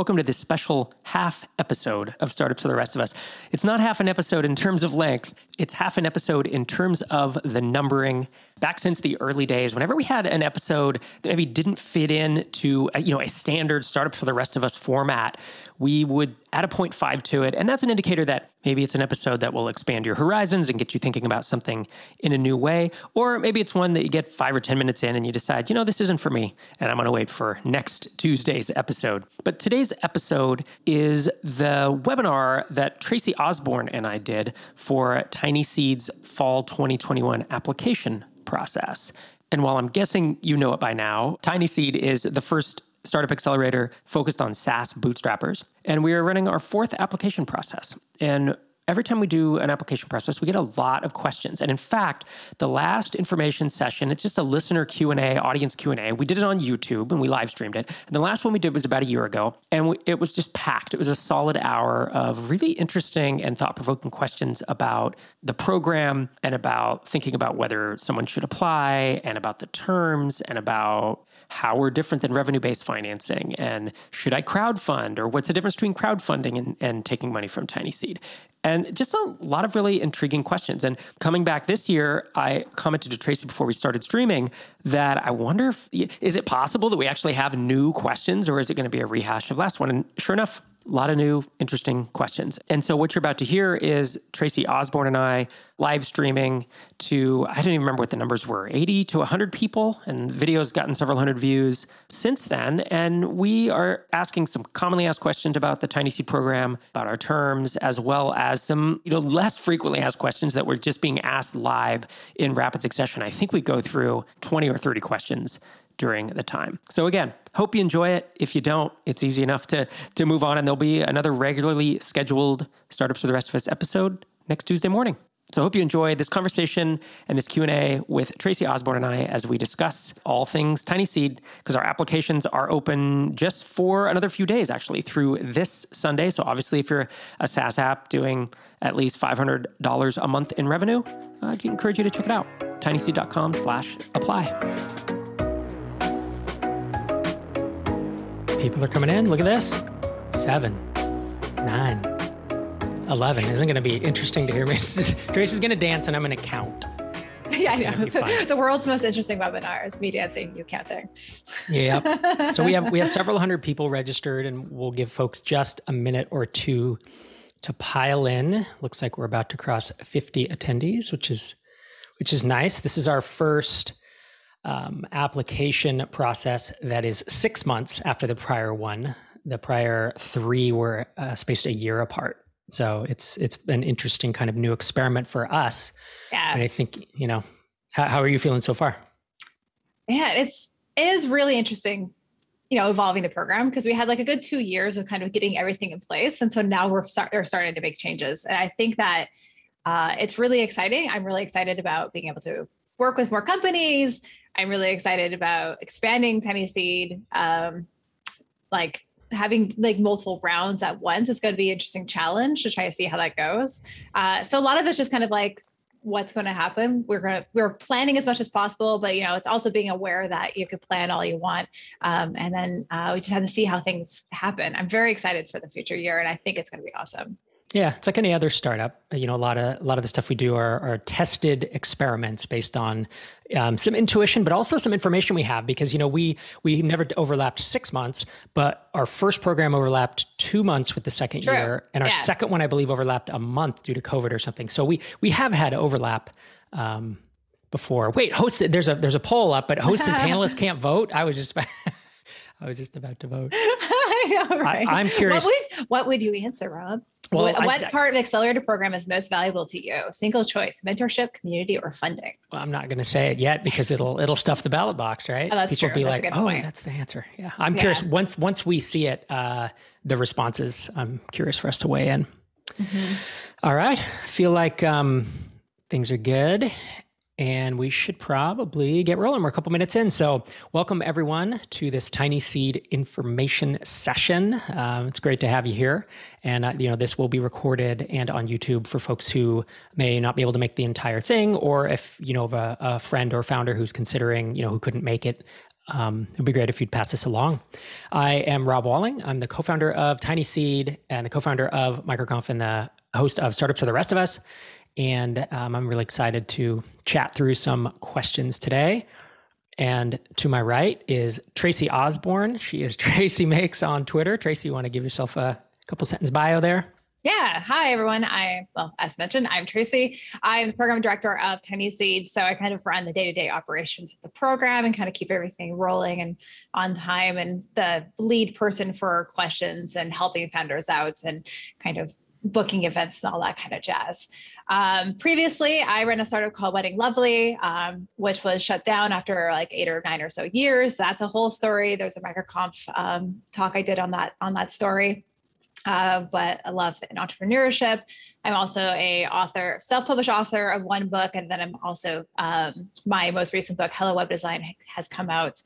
Welcome to this special half episode of Startups for the Rest of Us. It's not half an episode in terms of length, it's half an episode in terms of the numbering. Back since the early days, whenever we had an episode that maybe didn't fit in to a, you know a standard startup for the Rest of Us format, we would add a 0.5 to it. And that's an indicator that maybe it's an episode that will expand your horizons and get you thinking about something in a new way. Or maybe it's one that you get five or 10 minutes in and you decide, you know, this isn't for me. And I'm going to wait for next Tuesday's episode. But today's episode is the webinar that Tracy Osborne and I did for TinySeed's fall 2021 application process. And while I'm guessing you know it by now, TinySeed is the first startup accelerator focused on SaaS bootstrappers. And we are running our fourth application process. And every time we do an application process we get a lot of questions. And in fact the last information session it's just a listener q&a audience q&a we did it on youtube and we live streamed it. And the last one we did was about a year ago. And we, it was just packed. It was a solid hour of really interesting and thought-provoking questions about the program and about thinking about whether someone should apply and about the terms and about how we're different than revenue based financing and should I crowdfund or what's the difference between crowdfunding and, and taking money from TinySeed? And just a lot of really intriguing questions. And coming back this year, I commented to Tracy before we started streaming that I wonder if is it possible that we actually have new questions or is it going to be a rehash of last one? And sure enough, a lot of new, interesting questions. And so, what you're about to hear is Tracy Osborne and I live streaming to, I don't even remember what the numbers were, 80 to 100 people, and videos gotten several hundred views since then. And we are asking some commonly asked questions about the TinySeed program, about our terms, as well as some, you know, less frequently asked questions that were just being asked live in rapid succession. I think we go through 20 or 30 questions during the time. So again, hope you enjoy it. If you don't, it's easy enough to to move on and there'll be another regularly scheduled startups for the rest of us episode next Tuesday morning. So I hope you enjoy this conversation and this Q&A with Tracy Osborne and I as we discuss all things TinySeed because our applications are open just for another few days actually through this Sunday. So obviously if you're a SaaS app doing at least $500 a month in revenue, uh, I'd encourage you to check it out. tinyseed.com slash apply. People are coming in. Look at this. Seven, nine, 11. Isn't going to be interesting to hear me? Tracy's going to dance and I'm going to count. Yeah, I know. The world's most interesting webinar is me dancing, you counting. Yeah. so we have we have several hundred people registered, and we'll give folks just a minute or two to pile in. Looks like we're about to cross 50 attendees, which is which is nice. This is our first um, application process that is six months after the prior one. The prior three were uh, spaced a year apart. So it's it's an interesting kind of new experiment for us. Yeah. And I think, you know, how, how are you feeling so far? Yeah, it's it is really interesting, you know, evolving the program because we had like a good two years of kind of getting everything in place. And so now we're, start, we're starting to make changes. And I think that uh, it's really exciting. I'm really excited about being able to work with more companies, I'm really excited about expanding TinySeed. Um, like having like multiple rounds at once is going to be an interesting challenge to try to see how that goes. Uh, so a lot of it's just kind of like what's going to happen. We're going to we're planning as much as possible, but you know it's also being aware that you could plan all you want, um, and then uh, we just have to see how things happen. I'm very excited for the future year, and I think it's going to be awesome. Yeah, it's like any other startup. You know, a lot of a lot of the stuff we do are, are tested experiments based on um, some intuition, but also some information we have. Because you know, we we never overlapped six months, but our first program overlapped two months with the second True. year, and our yeah. second one, I believe, overlapped a month due to COVID or something. So we we have had overlap. Um, before wait host there's a there's a poll up but hosts and panelists can't vote i was just I was just about to vote. I know, right? I, am curious. What would, what would you answer, Rob? Well, what, what I, part of the accelerator program is most valuable to you? Single choice, mentorship, community, or funding? Well, I'm not going to say it yet because it'll it'll stuff the ballot box, right? Oh, that's People true. be that's like, "Oh, point. that's the answer." Yeah, I'm yeah. curious. Once once we see it, uh, the responses, I'm curious for us to weigh in. Mm-hmm. All right, I feel like um, things are good, and we should probably get rolling. We're a couple minutes in. So, welcome everyone to this TinySeed information session. Um, it's great to have you here. And, uh, you know, this will be recorded and on YouTube for folks who may not be able to make the entire thing, or if, you know, of a, a friend or founder who's considering, you know, who couldn't make it um, it would be great if you'd pass this along. I am Rob Walling. I'm the co founder of TinySeed and the co founder of MicroConf and the host of Startups for the Rest of Us. And um, I'm really excited to chat through some questions today. And to my right is Tracy Osborne. She is Tracy Makes on Twitter. Tracy, you want to give yourself a couple sentence bio there? Yeah. Hi, everyone. I, well, as mentioned, I'm Tracy. I'm the program director of TinySeed. So I kind of run the day to day operations of the program and kind of keep everything rolling and on time and the lead person for questions and helping founders out and kind of booking events and all that kind of jazz. Um, previously, I ran a startup called Wedding Lovely, um, which was shut down after like eight or nine or so years. That's a whole story. There's a MicroConf um, talk I did on that on that story. Uh, but I love entrepreneurship. I'm also a author, self-published author of one book, and then I'm also um, my most recent book, Hello Web Design, has come out.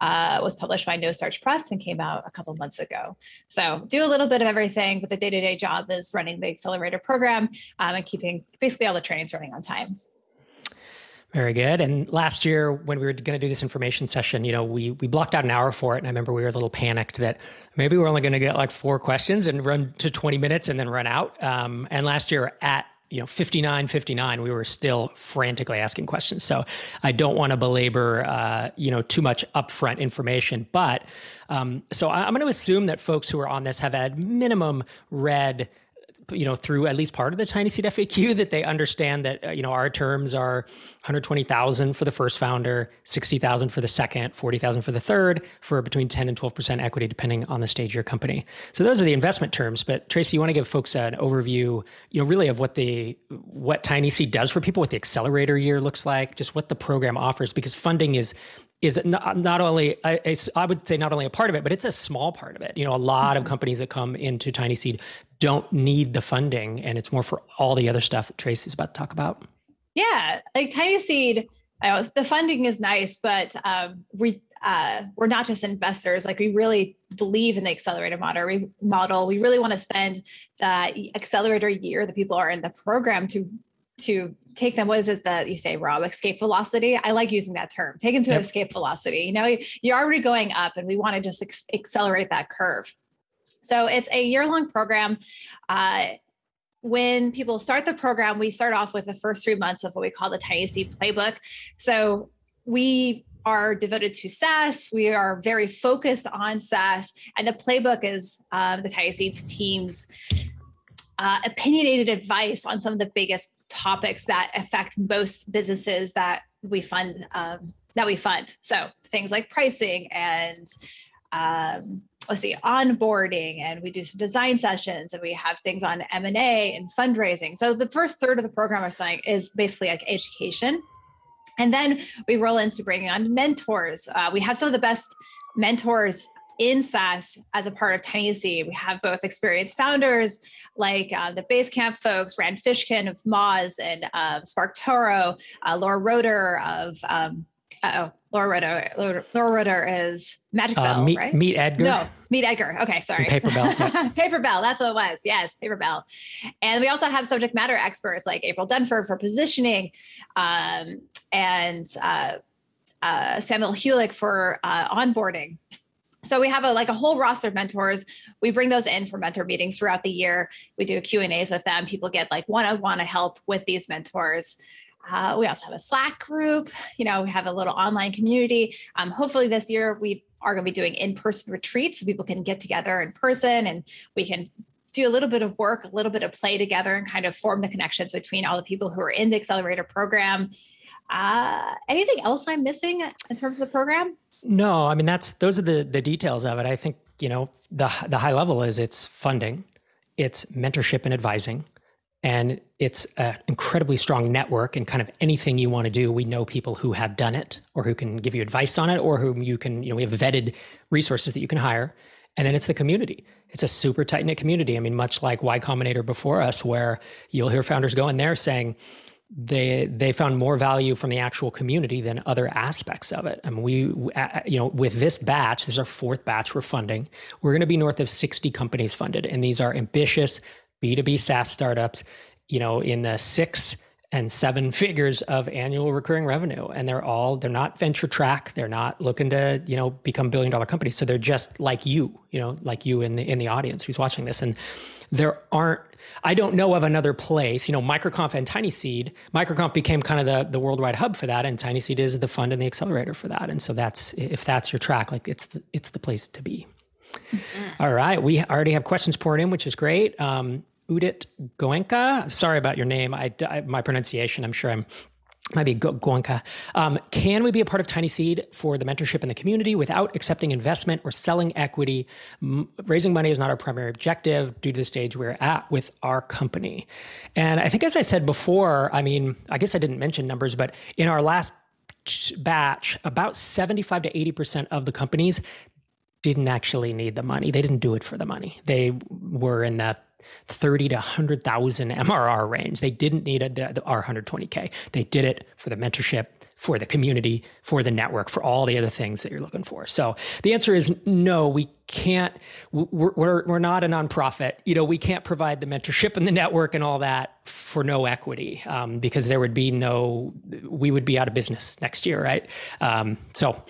Uh, was published by No Starch Press and came out a couple months ago. So do a little bit of everything, but the day-to-day job is running the accelerator program um, and keeping basically all the trainings running on time. Very good. And last year, when we were going to do this information session, you know, we we blocked out an hour for it, and I remember we were a little panicked that maybe we're only going to get like four questions and run to twenty minutes and then run out. Um, and last year at you know 59 59 we were still frantically asking questions. So i don't want to belabor uh, you know too much upfront information but um, so i'm going to assume that folks who are on this have at minimum read you know through at least part of the tinyseed faq that they understand that uh, you know our terms are 120000 for the first founder 60000 for the second 40000 for the third for between 10 and 12% equity depending on the stage of your company. So those are the investment terms. But tracy you want to give folks an overview you know really of what the what tinyseed does for people what the accelerator year looks like just what the program offers because funding is is not, not only I, I, would say not only a part of it but it's a small part of it. You know a lot mm-hmm. of companies that come into tinyseed don't need the funding and it's more for all the other stuff that tracy's about to talk about. Yeah like tinyseed know, the funding is nice but um, we uh, we're not just investors. Like we really believe in the accelerator model we, model. We really want to spend the accelerator year that people are in the program to to take them what is it that you say rob? Escape velocity? I like using that term take them to yep. escape velocity. You know you're already going up and we want to just ex- accelerate that curve so it's a year long program uh, when people start the program we start off with the first three months of what we call the seed playbook so we are devoted to SaaS. We are very focused on SaaS, and the playbook is um, the Seeds team's uh, opinionated advice on some of the biggest topics that affect most businesses that we fund um, that we fund. So things like pricing and um, let's see onboarding and we do some design sessions and we have things on m&a and fundraising. So the first third of the program are saying is basically like education. And then we roll into bringing on mentors. Uh, we have some of the best mentors in SaaS as a part of Seed. We have both experienced founders like uh, the Basecamp folks, Rand Fishkin of Moz and uh, SparkToro, uh, Laura Roeder of, um, oh, Laura Roeder, Laura, Laura is Magic uh, Bell, meet, right? Meet Edgar. No, Meet Edgar. Okay, sorry. And Paper Bell. Paper Bell, that's what it was. Yes, Paper Bell. And we also have subject matter experts like April Dunford for positioning um, and uh, uh, Samuel Hulick for uh, onboarding so we have a like a whole roster of mentors we bring those in for mentor meetings throughout the year we do q and a's with them people get like one-on-one to help with these mentors uh, we also have a slack group you know we have a little online community um, hopefully this year we are going to be doing in-person retreats so people can get together in person and we can do a little bit of work a little bit of play together and kind of form the connections between all the people who are in the accelerator program uh, anything else I'm missing in terms of the program? No, I mean that's those are the the details of it. I think you know the the high level is it's funding, it's mentorship and advising, and it's an incredibly strong network. And kind of anything you want to do, we know people who have done it or who can give you advice on it, or whom you can you know we have vetted resources that you can hire. And then it's the community. It's a super tight knit community. I mean, much like Y Combinator before us, where you'll hear founders go in there saying, they they found more value from the actual community than other aspects of it. I mean, we you know with this batch, this is our fourth batch we're funding. We're going to be north of sixty companies funded, and these are ambitious B two B SaaS startups. You know, in the six and seven figures of annual recurring revenue and they're all they're not venture track they're not looking to you know become billion dollar companies so they're just like you you know like you in the in the audience who's watching this and there aren't I don't know of another place, you know, Microconf and TinySeed. Microconf became kind of the, the worldwide hub for that, and TinySeed is the fund and the accelerator for that. And so that's if that's your track, like it's the it's the place to be. Mm-hmm. All right, we already have questions poured in, which is great. Um, Udit Goenka, sorry about your name. I, I my pronunciation. I'm sure I'm might be Guanca. Um, can we be a part of TinySeed for the mentorship in the community without accepting investment or selling equity? M- raising money is not our primary objective due to the stage we're at with our company. And I think, as I said before, I mean, I guess I didn't mention numbers, but in our last batch, about 75 to 80% of the companies didn't actually need the money. They didn't do it for the money. They were in that 30 to 100,000 MRR range. They didn't need a, the R120K. They did it for the mentorship, for the community, for the network, for all the other things that you're looking for. So the answer is no, we can't, we're, we're, we're not a nonprofit. You know, we can't provide the mentorship and the network and all that for no equity um, because there would be no, we would be out of business next year, right? Um, so,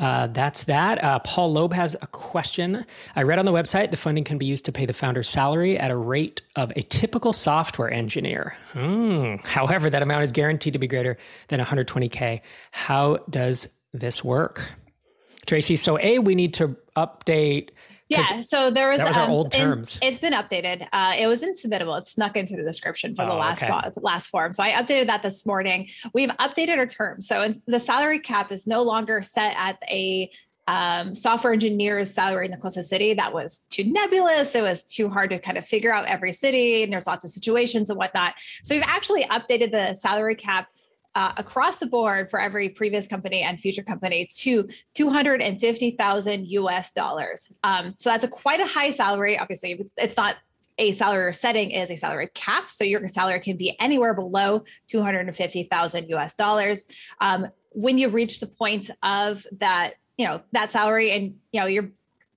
uh, that's that. Uh, Paul Loeb has a question. I read on the website the funding can be used to pay the founder's salary at a rate of a typical software engineer. Hmm. However, that amount is guaranteed to be greater than 120K. How does this work? Tracy, so A, we need to update yeah. So there was, was um, old terms. it's been updated. Uh, it was in submittable. It snuck into the description for oh, the last okay. last form. So I updated that this morning. We've updated our terms. So the salary cap is no longer set at a um, software engineer's salary in the closest city. That was too nebulous. It was too hard to kind of figure out every city, and there's lots of situations and whatnot. So we've actually updated the salary cap uh, across the board for every previous company and future company to 250,000 US dollars. Um, so that's a quite a high salary. Obviously, it's not a salary setting is a salary cap. So your salary can be anywhere below 250,000 US dollars. Um, when you reach the point of that, you know, that salary and, you know, you're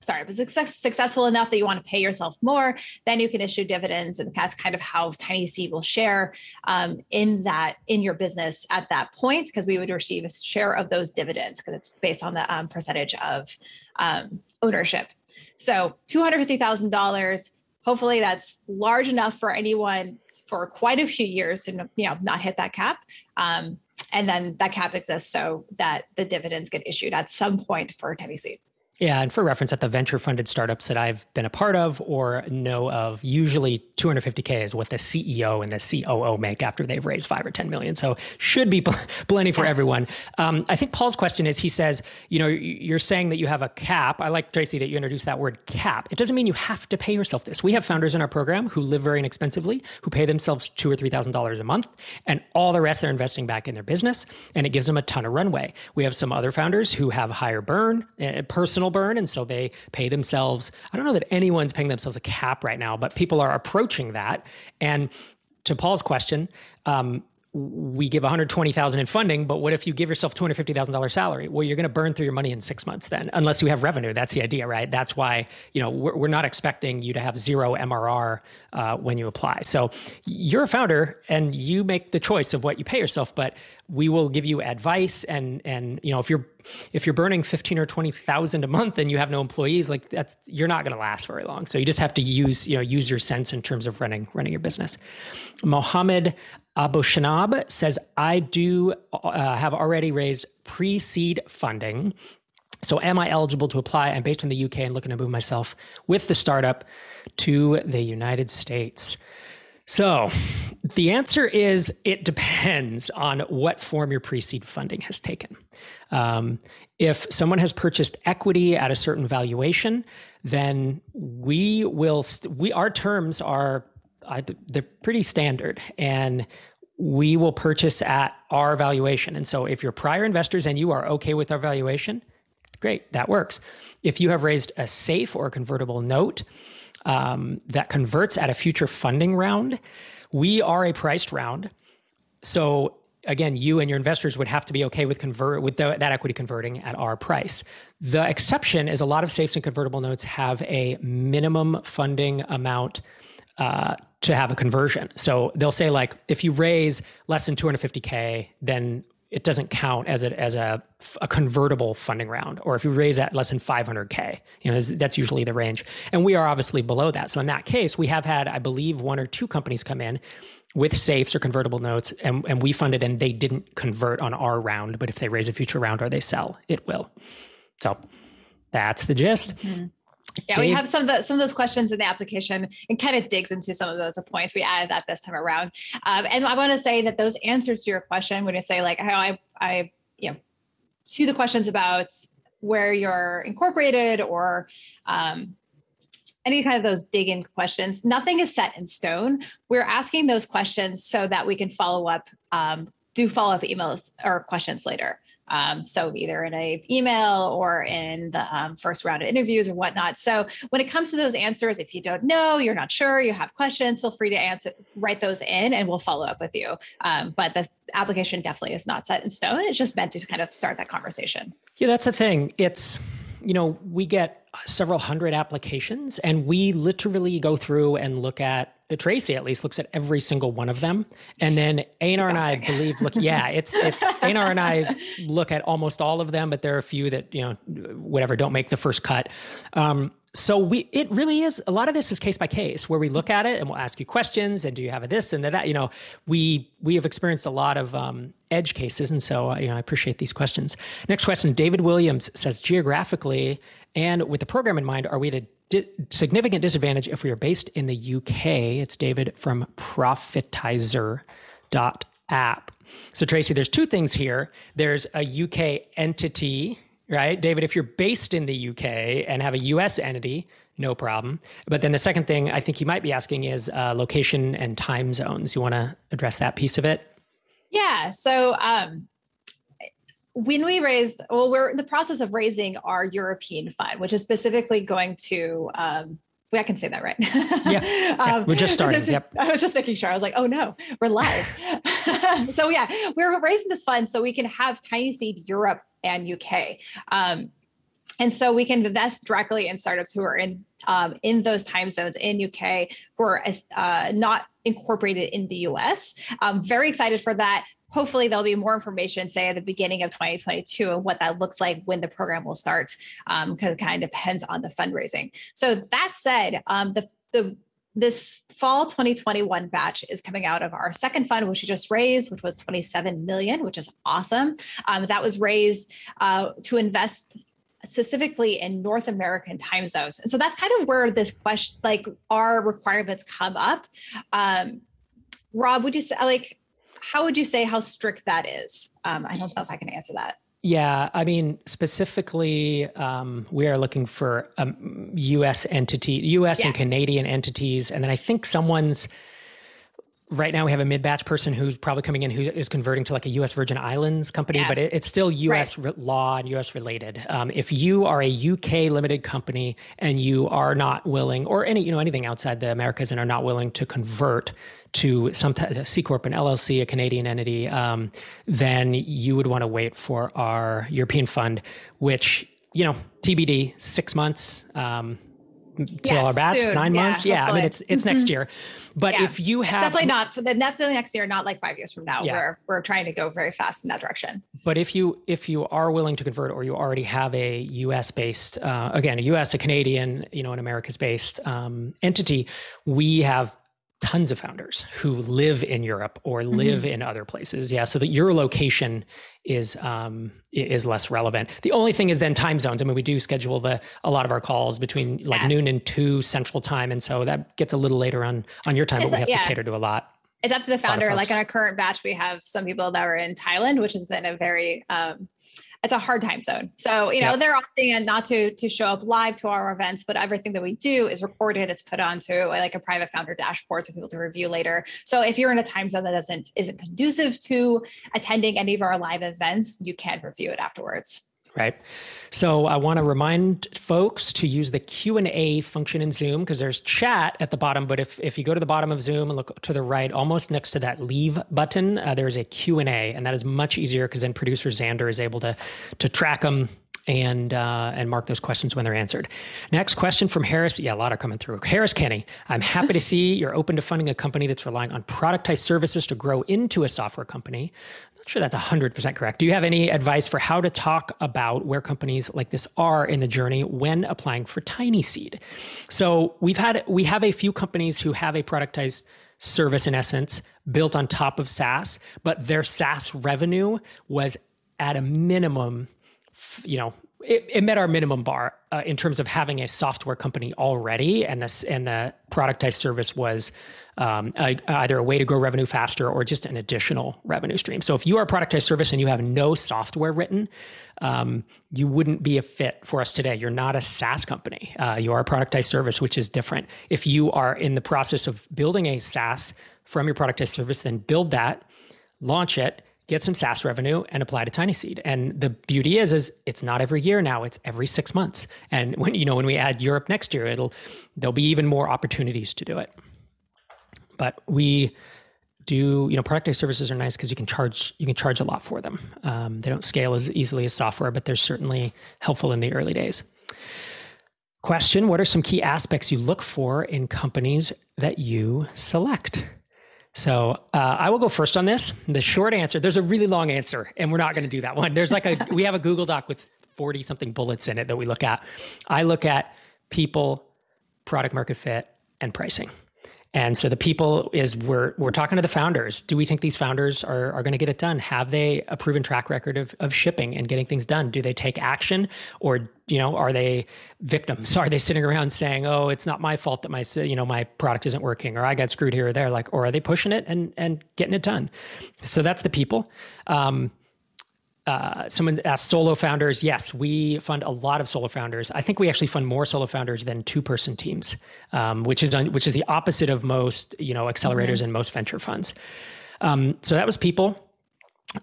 startup is success, successful enough that you want to pay yourself more, then you can issue dividends, and that's kind of how TinySeed will share um, in that in your business at that point because we would receive a share of those dividends because it's based on the um, percentage of um, ownership. So two hundred fifty thousand dollars. Hopefully, that's large enough for anyone for quite a few years to you know not hit that cap. Um, and then that cap exists so that the dividends get issued at some point for TinySeed. Yeah, and for reference, at the venture funded startups that I've been a part of or know of, usually 250k is what the CEO and the COO make after they've raised five or 10 million. So should be plenty for everyone. Um, I think Paul's question is he says, you know, you're saying that you have a cap. I like Tracy that you introduced that word cap. It doesn't mean you have to pay yourself this. We have founders in our program who live very inexpensively, who pay themselves two or three thousand dollars a month, and all the rest they're investing back in their business, and it gives them a ton of runway. We have some other founders who have higher burn, uh, personal personal burn. And so they pay themselves. I don't know that anyone's paying themselves a cap right now, but people are approaching that. And to Paul's question, um, we give 120,000 in funding, but what if you give yourself $250,000 salary? Well, you're going to burn through your money in six months then, unless you have revenue. That's the idea, right? That's why, you know, we're, we're not expecting you to have zero MRR uh, when you apply. So you're a founder and you make the choice of what you pay yourself, but we will give you advice and, and, you know, if you're, if you're burning 15 or 20,000 a month and you have no employees, like that's, you're not going to last very long. So you just have to use, you know, use your sense in terms of running, running your business. Mohammed Abu Shanab says, I do uh, have already raised pre seed funding. So, am I eligible to apply? I'm based in the UK and looking to move myself with the startup to the United States. So, the answer is it depends on what form your pre seed funding has taken. Um, if someone has purchased equity at a certain valuation, then we will, st- we, our terms are I, they're pretty standard and we will purchase at our valuation. And so if you're prior investors and you are okay with our valuation, great, that works. If you have raised a safe or convertible note um, that converts at a future funding round, we are a priced round. So again, you and your investors would have to be okay with convert with the, that equity converting at our price. The exception is a lot of safes and convertible notes have a minimum funding amount uh, to have a conversion. So they'll say like if you raise less than 250k, then it doesn't count as a as a, a convertible funding round. Or if you raise at less than 500k, you know that's usually the range. And we are obviously below that. So in that case, we have had I believe one or two companies come in with safes or convertible notes, and, and we funded and they didn't convert on our round. But if they raise a future round or they sell, it will. So that's the gist. Mm-hmm. Yeah, Dave? we have some of the, some of those questions in the application and kind of digs into some of those points. We added that this time around, um, and I want to say that those answers to your question, when you say like how I, I, you know, to the questions about where you're incorporated or um, any kind of those dig in questions, nothing is set in stone. We're asking those questions so that we can follow up, um, do follow up emails or questions later. Um, so either in a email or in the um, first round of interviews or whatnot. So when it comes to those answers, if you don't know, you're not sure, you have questions, feel free to answer, write those in, and we'll follow up with you. Um, but the application definitely is not set in stone. It's just meant to kind of start that conversation. Yeah, that's the thing. It's you know we get several hundred applications, and we literally go through and look at Tracy at least looks at every single one of them, and then Einar and I believe look. Yeah, it's it's Einar and I look at almost all of them, but there are a few that you know whatever don't make the first cut. Um, so we it really is a lot of this is case by case where we look at it and we'll ask you questions and do you have a this and that you know we we have experienced a lot of um, edge cases and so uh, you know I appreciate these questions. Next question, David Williams says geographically and with the program in mind, are we at a di- significant disadvantage if we are based in the UK. It's David from profitizer.app. So, Tracy, there's two things here. There's a UK entity, right? David, if you're based in the UK and have a US entity, no problem. But then the second thing I think you might be asking is uh, location and time zones. You want to address that piece of it? Yeah. So, um, when we raised, well, we're in the process of raising our European fund, which is specifically going to um, I can say that, right? Yeah. um, we're just starting. Yep. I was just making sure. I was like, oh no, we're live. so yeah, we're raising this fund so we can have TinySeed Europe and UK. Um, and so we can invest directly in startups who are in um, in those time zones in UK who are uh, not incorporated in the US. I'm very excited for that hopefully there'll be more information say at the beginning of 2022 and what that looks like when the program will start because um, it kind of depends on the fundraising so that said um, the, the this fall 2021 batch is coming out of our second fund which we just raised which was 27 million which is awesome um, that was raised uh, to invest specifically in North American time zones. So that's kind of where this question, like our requirements come up. Um, Rob, would you say like how would you say how strict that is? Um, I don't know if I can answer that. Yeah, I mean, specifically, um, we are looking for um, U.S. entity, U.S. Yeah. and Canadian entities, and then I think someone's right now we have a mid-batch person who's probably coming in who is converting to like a U.S. Virgin Islands company, yeah. but it, it's still U.S. Right. law and U.S. related. Um, if you are a U.K. limited company and you are not willing, or any you know anything outside the Americas and are not willing to convert to some t- a C corp, an LLC, a Canadian entity, um, then you would want to wait for our European fund, which you know TBD, six months. Um, till yeah, our batch soon. nine yeah, months yeah hopefully. i mean it's it's next mm-hmm. year but yeah. if you have it's definitely not for the definitely next year not like five years from now yeah. we're we're trying to go very fast in that direction but if you if you are willing to convert or you already have a us based uh, again a us a canadian you know an america's based um, entity we have tons of founders who live in Europe or live mm-hmm. in other places. Yeah, so that your location is um, is less relevant. The only thing is then time zones. I mean, we do schedule the a lot of our calls between like yeah. noon and two Central Time, and so that gets a little later on on your time, it's but we have yeah. to cater to a lot. It's up to the founder. Like on our current batch, we have some people that are in Thailand, which has been a very um, it's a hard time zone. So, you know, yep. they're opting not to to show up live to our events, but everything that we do is recorded. It's put onto uh, like a private founder dashboard for people to review later. So if you're in a time zone that doesn't isn't conducive to attending any of our live events, you can review it afterwards right so i want to remind folks to use the q&a function in zoom because there's chat at the bottom but if, if you go to the bottom of zoom and look to the right almost next to that leave button uh, there's a q&a and that is much easier because then producer xander is able to to track them and uh, and mark those questions when they're answered. Next question from Harris. Yeah, a lot are coming through. Harris Kenny, I'm happy to see you're open to funding a company that's relying on productized services to grow into a software company. Not sure that's 100% correct. Do you have any advice for how to talk about where companies like this are in the journey when applying for TinySeed? So we've had we have a few companies who have a productized service in essence built on top of SaaS, but their SaaS revenue was at a minimum you know, it, it, met our minimum bar uh, in terms of having a software company already, and this and the productized service was um, a, either a way to grow revenue faster or just an additional revenue stream. So if you are a productized service and you have no software written, um, you wouldn't be a fit for us today. You're not a SaaS company. Uh, you are a productized service, which is different. If you are in the process of building a SaaS from your productized service, then build that, launch it get some SaaS revenue and apply to TinySeed. And the beauty is, is it's not every year now; it's every six months. And when you know when we add Europe next year, it'll there'll be even more opportunities to do it. But we do you know productized services are nice because you can charge you can charge a lot for them. Um, they don't scale as easily as software, but they're certainly helpful in the early days. Question: What are some key aspects you look for in companies that you select? So uh, I will go first on this. The short answer, there's a really long answer, and we're not going to do that one. There's like a, we have a Google Doc with 40 something bullets in it that we look at. I look at people, product market fit, and pricing. And so the people is we're we're talking to the founders. Do we think these founders are, are going to get it done? Have they a proven track record of, of shipping and getting things done? Do they take action or you know are they victims? Are they sitting around saying, "Oh, it's not my fault that my you know my product isn't working or I got screwed here or there"? Like, or are they pushing it and and getting it done? So that's the people. Um, uh, someone asked solo founders. Yes, we fund a lot of solo founders. I think we actually fund more solo founders than two person teams, um, which is which is the opposite of most you know accelerators mm-hmm. and most venture funds. Um, so that was people.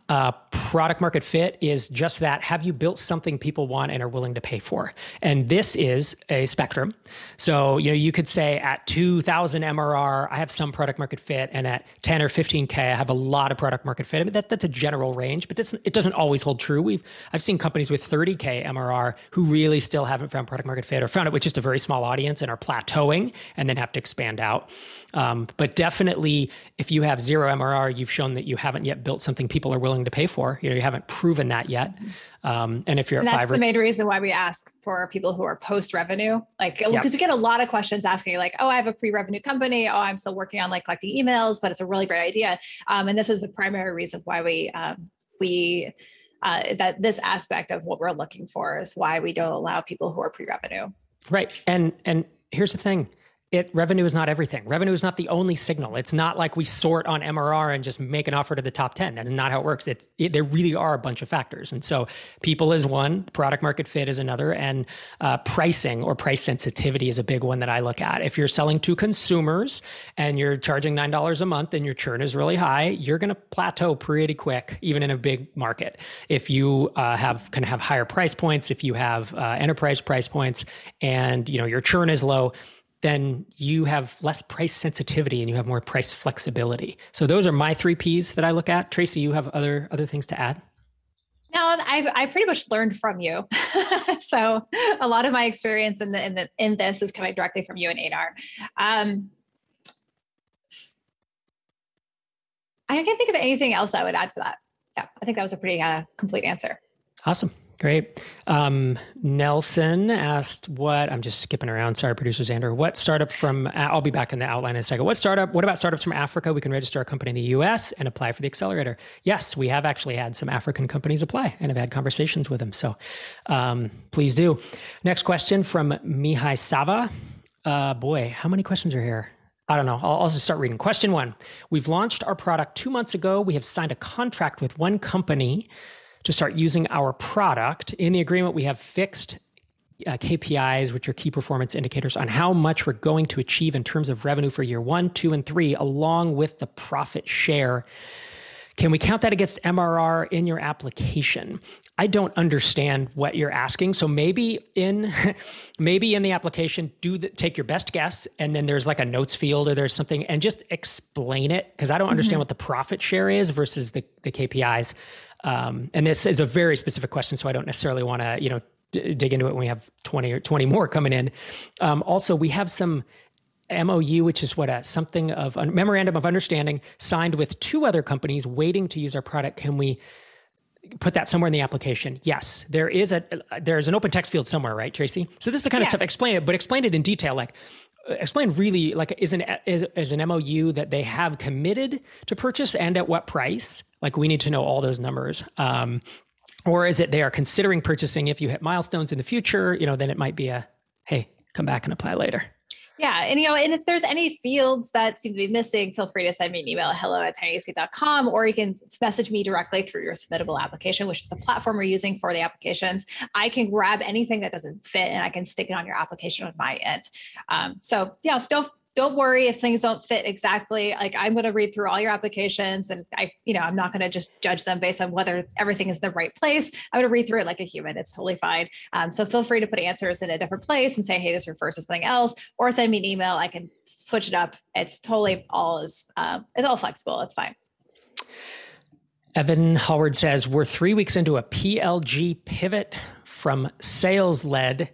Uh, product market fit is just that. Have you built something people want and are willing to pay for? And this is a spectrum. So, you know, you could say at 2000 MRR, I have some product market fit, and at 10 or 15K, I have a lot of product market fit. I mean, that, that's a general range, but it doesn't always hold true. We've, I've seen companies with 30K MRR who really still haven't found product market fit or found it with just a very small audience and are plateauing and then have to expand out. Um, but definitely, if you have zero MRR, you've shown that you haven't yet built something people are willing to pay for. You know, you haven't proven that yet. Um, and if you're and at that's five, the main reason why we ask for people who are post revenue, like because yep. we get a lot of questions asking, like, "Oh, I have a pre revenue company. Oh, I'm still working on like collecting emails, but it's a really great idea." Um, and this is the primary reason why we um, we uh, that this aspect of what we're looking for is why we don't allow people who are pre revenue. Right, and and here's the thing it revenue is not everything. Revenue is not the only signal. It's not like we sort on MRR and just make an offer to the top 10. That's not how it works. It's it, there really are a bunch of factors. And so people is one, product market fit is another, and uh, pricing or price sensitivity is a big one that I look at. If you're selling to consumers and you're charging $9 a month and your churn is really high, you're going to plateau pretty quick, even in a big market. If you uh, have can have higher price points, if you have uh, enterprise price points and you know your churn is low, then you have less price sensitivity and you have more price flexibility. So those are my three P's that I look at. Tracy, you have other other things to add? No, I've I pretty much learned from you. so a lot of my experience in the in the in this is coming directly from you and Einar. Um, I can't think of anything else I would add for that. Yeah, I think that was a pretty uh, complete answer. Awesome. Great. Um, Nelson asked what I'm just skipping around. Sorry, producer Xander. What startup from, I'll be back in the outline in a second. What startup, what about startups from Africa? We can register a company in the US and apply for the accelerator. Yes, we have actually had some African companies apply and have had conversations with them. So um, please do. Next question from Mihai Sava. Uh, boy, how many questions are here? I don't know. I'll, I'll just start reading. Question one We've launched our product two months ago. We have signed a contract with one company to start using our product. In the agreement, we have fixed uh, KPIs, which are key performance indicators, on how much we're going to achieve in terms of revenue for year one, two, and three, along with the profit share. Can we count that against MRR in your application? I don't understand what you're asking. So maybe in maybe in the application, do the, take your best guess, and then there's like a notes field or there's something, and just explain it because I don't understand mm-hmm. what the profit share is versus the the KPIs. Um, and this is a very specific question, so I don't necessarily want to, you know, d- dig into it when we have 20 or 20 more coming in. Um, also, we have some MOU, which is what a something of a memorandum of understanding signed with two other companies waiting to use our product. Can we put that somewhere in the application? Yes, there is a there's an open text field somewhere, right, Tracy? So this is the kind yeah. of stuff. Explain it, but explain it in detail. Like explain really like is an is, is an MOU that they have committed to purchase and at what price? Like we need to know all those numbers. Um, or is it they are considering purchasing if you hit milestones in the future? You know, then it might be a hey, come back and apply later. Yeah. And, you know, and if there's any fields that seem to be missing, feel free to send me an email at hello at tinyseed.com, or you can message me directly through your submittable application, which is the platform we're using for the applications. I can grab anything that doesn't fit and I can stick it on your application on my end. Um, so, yeah, don't don't worry if things don't fit exactly. Like I'm going to read through all your applications and I, you know, I'm not going to just judge them based on whether everything is the right place. I'm going to read through it like a human. It's totally fine. Um, so feel free to put answers in a different place and say, hey, this refers to something else, or send me an email. I can switch it up. It's totally all is, um, it's all flexible. It's fine. Evan Howard says, we're three weeks into a PLG pivot from sales led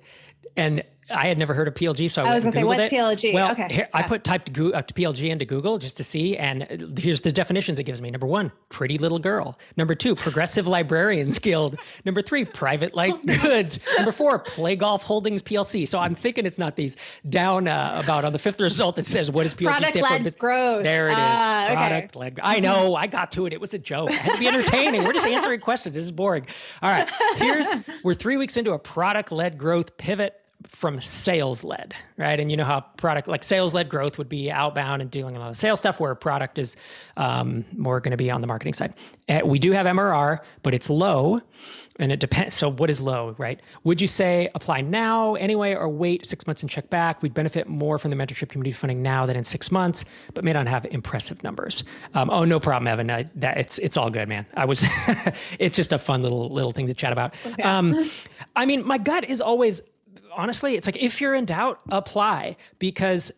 and I had never heard of PLG, so I, I was going to say, what's it. PLG? Well, okay. Here, I put typed Go, uh, PLG into Google just to see, and here's the definitions it gives me. Number one, pretty little girl. Number two, Progressive Librarians Guild. Number three, Private Lights Goods. Number four, Play Golf Holdings PLC. So I'm thinking it's not these. Down uh, about on the fifth result, it says, what is PLG Product led growth. There it is. Uh, Product led. I know. I got to it. It was a joke. It had to be entertaining. We're just answering questions. This is boring. All right. Here's we're three weeks into a product led growth pivot from sales led, right? And you know how product like sales led growth would be outbound and dealing a lot of sales stuff, where product is um, more going to be on the marketing side. Uh, we do have MRR, but it's low, and it depends. So, what is low, right? Would you say apply now anyway, or wait six months and check back? We'd benefit more from the mentorship community funding now than in six months, but may not have impressive numbers. Um, oh, no problem, Evan. I, that it's it's all good, man. I was. it's just a fun little little thing to chat about. Okay. Um, I mean, my gut is always honestly, it's like if you're in doubt, apply because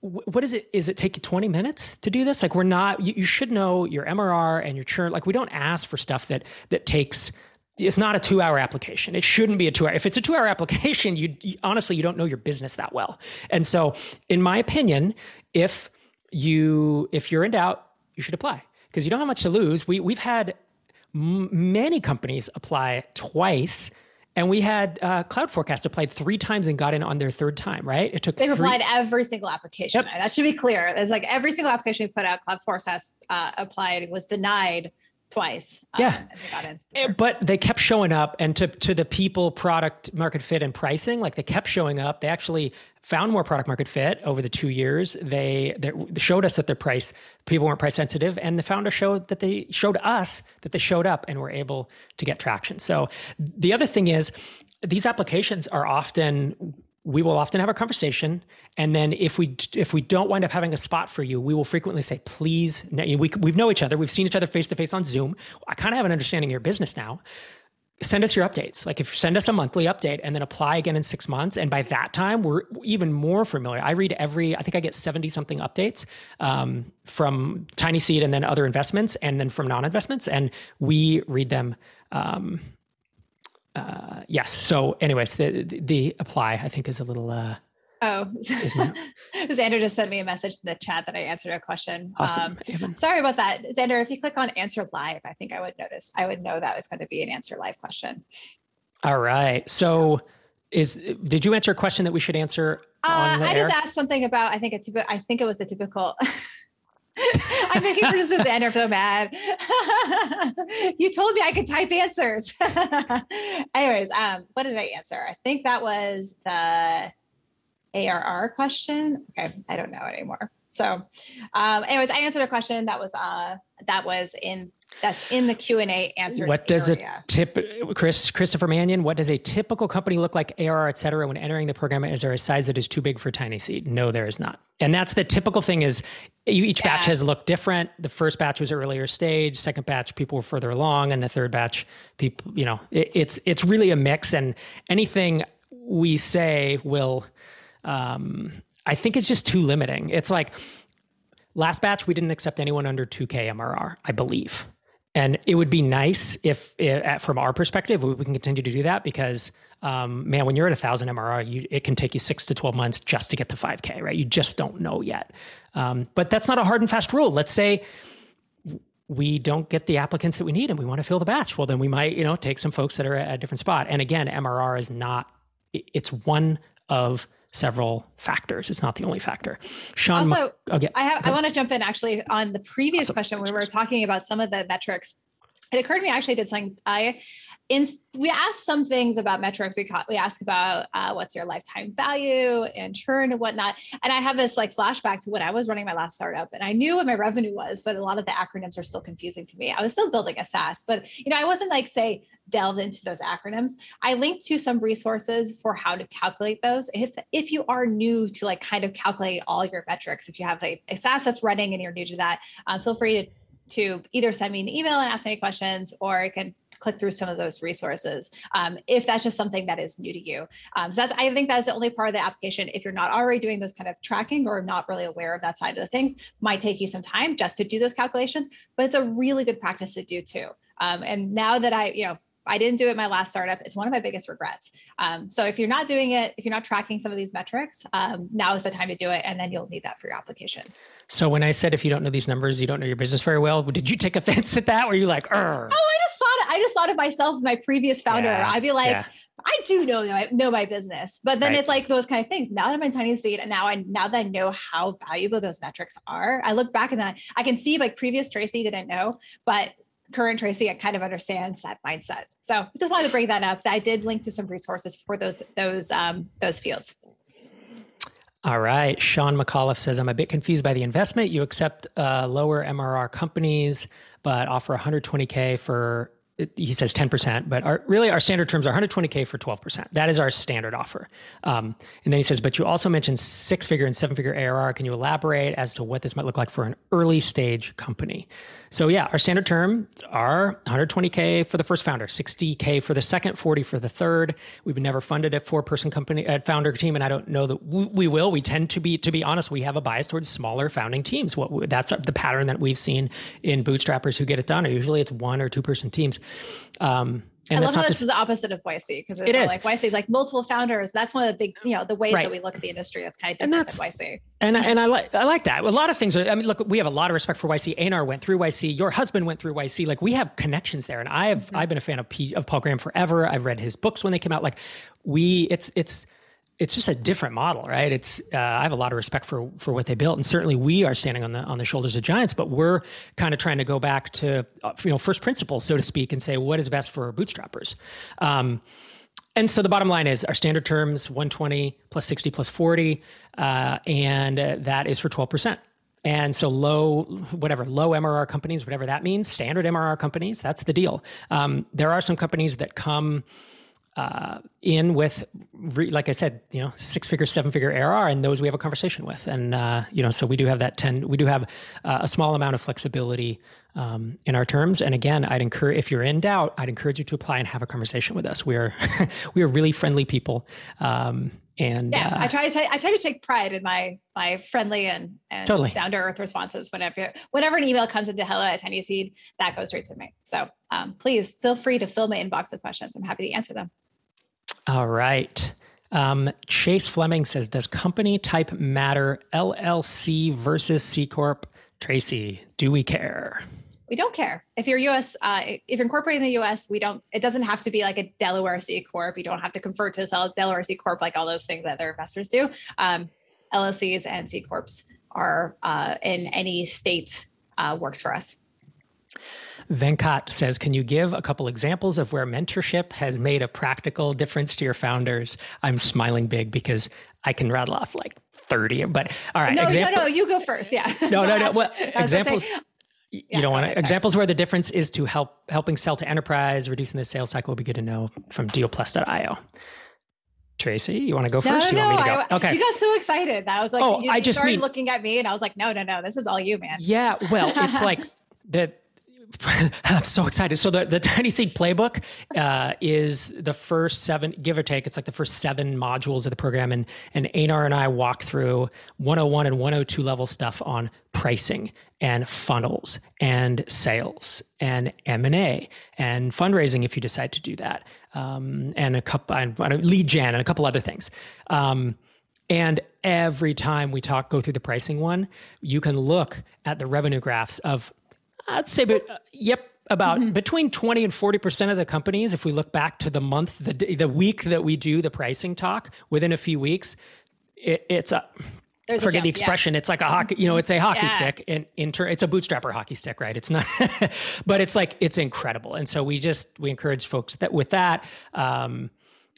what is it? Is it take you 20 minutes to do this? Like we're not, you, you, should know your MRR and your churn. Like we don't ask for stuff that, that takes, it's not a two hour application. It shouldn't be a two hour. If it's a two hour application, you, you honestly, you don't know your business that well. And so in my opinion, if you, if you're in doubt, you should apply because you don't have much to lose. We, we've had m- many companies apply twice and we had uh, Cloud Forecast applied three times and got in on their third time, right? It took They've three- applied every single application. Yep. That should be clear. It's like every single application we put out, Cloud Forecast uh, applied was denied twice. Um, yeah. They eh, but they kept showing up and to, to the people, product, market fit, and pricing, like they kept showing up. They actually found more product market fit over the two years. They, they showed us that their price, people weren't price sensitive. And the founder showed that they showed us that they showed up and were able to get traction. So the other thing is, these applications are often we will often have a conversation and then if we if we don't wind up having a spot for you we will frequently say please we, we know each other we've seen each other face to face on zoom i kind of have an understanding of your business now send us your updates like if you send us a monthly update and then apply again in six months and by that time we're even more familiar i read every i think i get 70 something updates um, from tinyseed and then other investments and then from non-investments and we read them um, uh, yes. So, anyways, the, the, the apply I think is a little. Uh, oh, Xander just sent me a message in the chat that I answered a question. Awesome. Um, sorry about that, Xander. If you click on answer live, I think I would notice. I would know that was going to be an answer live question. All right. So, is did you answer a question that we should answer? Uh, I just asked something about. I think it's. I think it was the typical. I'm making Xander feel bad. you told me I could type answers. Anyways, um, what did I answer? I think that was the ARR question. Okay, I don't know anymore. So, um, anyways, I answered a question that was uh, that was in that's in the Q and A answer. What does area. a tip, Chris Christopher Mannion? What does a typical company look like, ARR, et cetera, when entering the program? Is there a size that is too big for TinySeed? No, there is not. And that's the typical thing. Is each yeah. batch has looked different. The first batch was earlier stage. Second batch, people were further along, and the third batch, people, you know, it, it's it's really a mix. And anything we say will, um, I think, it's just too limiting. It's like last batch we didn't accept anyone under 2k MRR, I believe And it would be nice if, if from our perspective, we can continue to do that because um, man, when you're at a thousand MRR, you, it can take you six to 12 months just to get to 5K, right? You just don't know yet. Um, but that's not a hard and fast rule. Let's say we don't get the applicants that we need and we want to fill the batch. Well, then we might, you know, take some folks that are at a different spot. And again, MRR is not, it's one of several factors. It's not the only factor. Sean, also, okay, I have, I want to jump in actually on the previous awesome. question where we were talking about some of the metrics. It occurred to me actually I did something I in we asked some things about metrics. We we ask about uh, what's your lifetime value and churn and whatnot. And I have this like flashback to when I was running my last startup, and I knew what my revenue was, but a lot of the acronyms are still confusing to me. I was still building a SaaS, but you know I wasn't like say delved into those acronyms. I linked to some resources for how to calculate those. If if you are new to like kind of calculate all your metrics, if you have a, a SaaS that's running and you're new to that, uh, feel free to to either send me an email and ask any questions, or you can click through some of those resources um, if that's just something that is new to you. Um, so that's I think that's the only part of the application. If you're not already doing those kind of tracking or not really aware of that side of the things, might take you some time just to do those calculations, but it's a really good practice to do too. Um, and now that I, you know, I didn't do it in my last startup. It's one of my biggest regrets. Um, so if you're not doing it, if you're not tracking some of these metrics, um, now is the time to do it, and then you'll need that for your application. So when I said if you don't know these numbers, you don't know your business very well, did you take offense at that? Were you like, oh, I just thought I just thought of myself, my previous founder. Yeah, I'd be like. Yeah. I do know my, know my business, but then right. it's like those kind of things. Now that I'm in tiny seed, and now I now that I know how valuable those metrics are, I look back and that I can see like previous Tracy didn't know, but current Tracy it kind of understands that mindset. So just wanted to bring that up. I did link to some resources for those those um, those fields. All right. Sean McAuliffe says, I'm a bit confused by the investment. You accept uh, lower MRR companies, but offer 120K for he says 10%, but our, really our standard terms are 120K for 12%. That is our standard offer. Um, and then he says, but you also mentioned six figure and seven figure ARR. Can you elaborate as to what this might look like for an early stage company? So yeah, our standard terms are 120K for the first founder, 60K for the second, 40 for the third. We've never funded a four person company, a founder team. And I don't know that we, we, will. We tend to be, to be honest, we have a bias towards smaller founding teams. What that's the pattern that we've seen in bootstrappers who get it done. Or usually it's one or two person teams. Um, and I love how this is the opposite of YC because it's it is. like YC is like multiple founders. That's one of the big, you know, the ways right. that we look at the industry. That's kind of different and that's, than YC. And and I like I like that. A lot of things. Are, I mean, look, we have a lot of respect for YC. Einar went through YC. Your husband went through YC. Like we have connections there. And I have mm-hmm. I've been a fan of P, of Paul Graham forever. I've read his books when they came out. Like we, it's it's it's just a different model, right? It's uh, I have a lot of respect for for what they built, and certainly we are standing on the on the shoulders of giants. But we're kind of trying to go back to uh, you know first principles, so to speak, and say what is best for bootstrappers. Um, and so the bottom line is our standard terms 120 plus 60 plus 40, uh, and uh, that is for 12 percent. And so low, whatever, low MRR companies, whatever that means, standard MRR companies, that's the deal. Um, there are some companies that come uh, in with, re, like I said, you know, six figure, seven figure ARR, and those we have a conversation with, and uh, you know, so we do have that ten, we do have uh, a small amount of flexibility um, in our terms. And again, I'd encourage if you're in doubt, I'd encourage you to apply and have a conversation with us. We are we are really friendly people. Um, and yeah, uh, I try to I try to take pride in my my friendly and, and totally. down to earth responses whenever whenever an email comes into hello at Tiny Seed, that goes straight to me. So um, please feel free to fill my inbox with questions. I'm happy to answer them. All right. Um, Chase Fleming says, "Does company type matter? LLC versus C corp." Tracy, do we care? We don't care if you're U.S. Uh, if you're the U.S. We don't. It doesn't have to be like a Delaware C corp. You don't have to convert to a Delaware C corp like all those things that their investors do. Um, LLCs and C corps are uh, in any state uh, works for us. Venkat says, Can you give a couple examples of where mentorship has made a practical difference to your founders? I'm smiling big because I can rattle off like 30, but all right. No, example- no, no, you go first. Yeah. No, no, no. Well, examples. you yeah, don't want to examples where the difference is to help helping sell to enterprise, reducing the sales cycle would be good to know from dealplus.io. Tracy, you want to go first? No, no, no. I, okay. You got so excited. That I was like, oh, you, I just started mean, looking at me and I was like, no, no, no, this is all you, man. Yeah. Well, it's like the I'm so excited. So the, the Tiny Seed Playbook uh, is the first seven, give or take, it's like the first seven modules of the program. And, and Einar and I walk through 101 and 102 level stuff on pricing and funnels and sales and M&A and fundraising if you decide to do that. Um, and a couple, lead gen and a couple other things. Um, and every time we talk, go through the pricing one, you can look at the revenue graphs of I'd say, but uh, yep, about mm-hmm. between 20 and 40% of the companies, if we look back to the month, the, the week that we do the pricing talk, within a few weeks, it, it's a, There's forget a the expression. Yeah. It's like a hockey, you know, it's a hockey yeah. stick in, in. It's a bootstrapper hockey stick, right? It's not, but it's like, it's incredible. And so we just, we encourage folks that with that, um,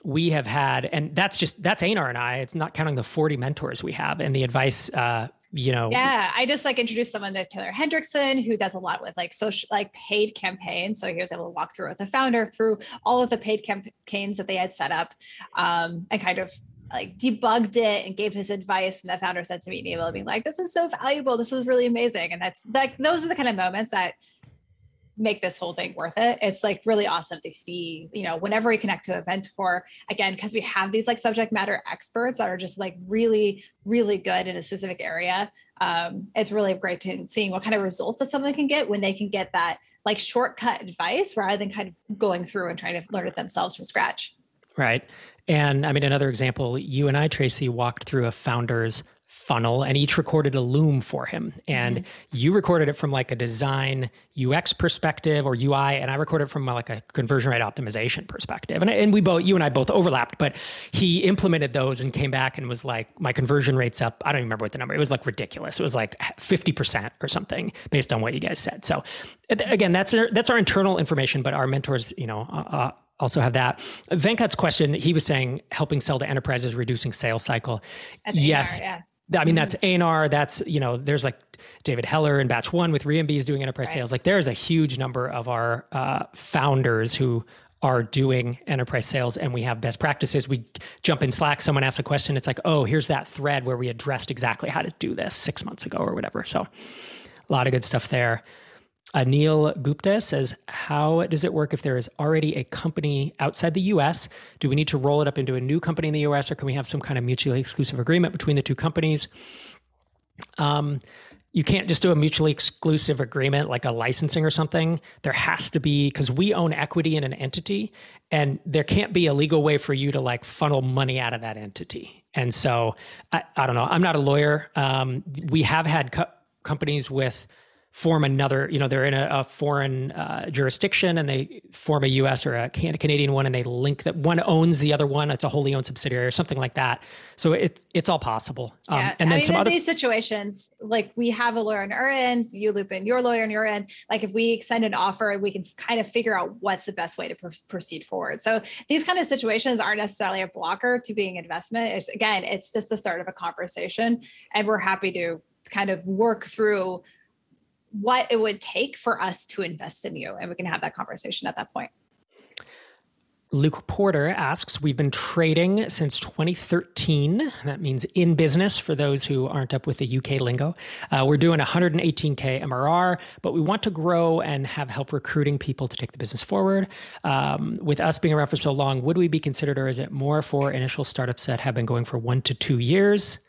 we have had, and that's just that's Einar and I. It's not counting the forty mentors we have and the advice. Uh, you know, yeah, I just like introduced someone to Taylor Hendrickson, who does a lot with like social, like paid campaigns. So he was able to walk through with the founder through all of the paid campaigns that they had set up, um, and kind of like debugged it and gave his advice. And the founder said to me, Neil, being like, "This is so valuable. This is really amazing." And that's like those are the kind of moments that make this whole thing worth it. It's like really awesome to see, you know, whenever we connect to a mentor, again, because we have these like subject matter experts that are just like really, really good in a specific area. Um, it's really great to seeing what kind of results that someone can get when they can get that like shortcut advice rather than kind of going through and trying to learn it themselves from scratch. Right. And I mean, another example, you and I, Tracy, walked through a founder's funnel and each recorded a loom for him and mm-hmm. you recorded it from like a design ux perspective or ui and i recorded it from like a conversion rate optimization perspective and, and we both you and i both overlapped but he implemented those and came back and was like my conversion rate's up i don't even remember what the number it was like ridiculous it was like 50% or something based on what you guys said so again that's our, that's our internal information but our mentors you know uh, uh also have that. Venkat's question, he was saying helping sell to enterprises, reducing sales cycle. That's yes. AR, yeah. I mean, that's mm-hmm. Einar. That's you know, there's like David Heller in Batch One with Reambee doing enterprise right. sales. Like there's a huge number of our uh, founders who are doing enterprise sales, and we have best practices. We jump in Slack. Someone asks a question. It's like, oh, here's that thread where we addressed exactly how to do this six months ago or whatever. So, a lot of good stuff there. Anil Gupta says, How does it work if there is already a company outside the US? Do we need to roll it up into a new company in the US, or can we have some kind of mutually exclusive agreement between the two companies? Um, you can't just do a mutually exclusive agreement like a licensing or something. There has to be, because we own equity in an entity, and there can't be a legal way for you to like funnel money out of that entity. And so I, I don't know. I'm not a lawyer. Um, we have had co- companies with form another, you know, they're in a, a foreign uh, jurisdiction and they form a US or a Canadian one and they link that one owns the other one. It's a wholly owned subsidiary or something like that. So it, it's all possible. Um, yeah. and then I mean, some in other these situations, like we have a lawyer on our end, you loop in your lawyer on your end. Like if we extend an offer, we can kind of figure out what's the best way to pr- proceed forward. So these kind of situations aren't necessarily a blocker to being investment. It's again, it's just the start of a conversation and we're happy to kind of work through what it would take for us to invest in you. And we can have that conversation at that point. Luke Porter asks, We've been trading since 2013. That means in business for those who aren't up with the UK lingo. Uh, we're doing 118K MRR, but we want to grow and have help recruiting people to take the business forward. Um, with us being around for so long, would we be considered, or is it more for initial startups that have been going for one to two years?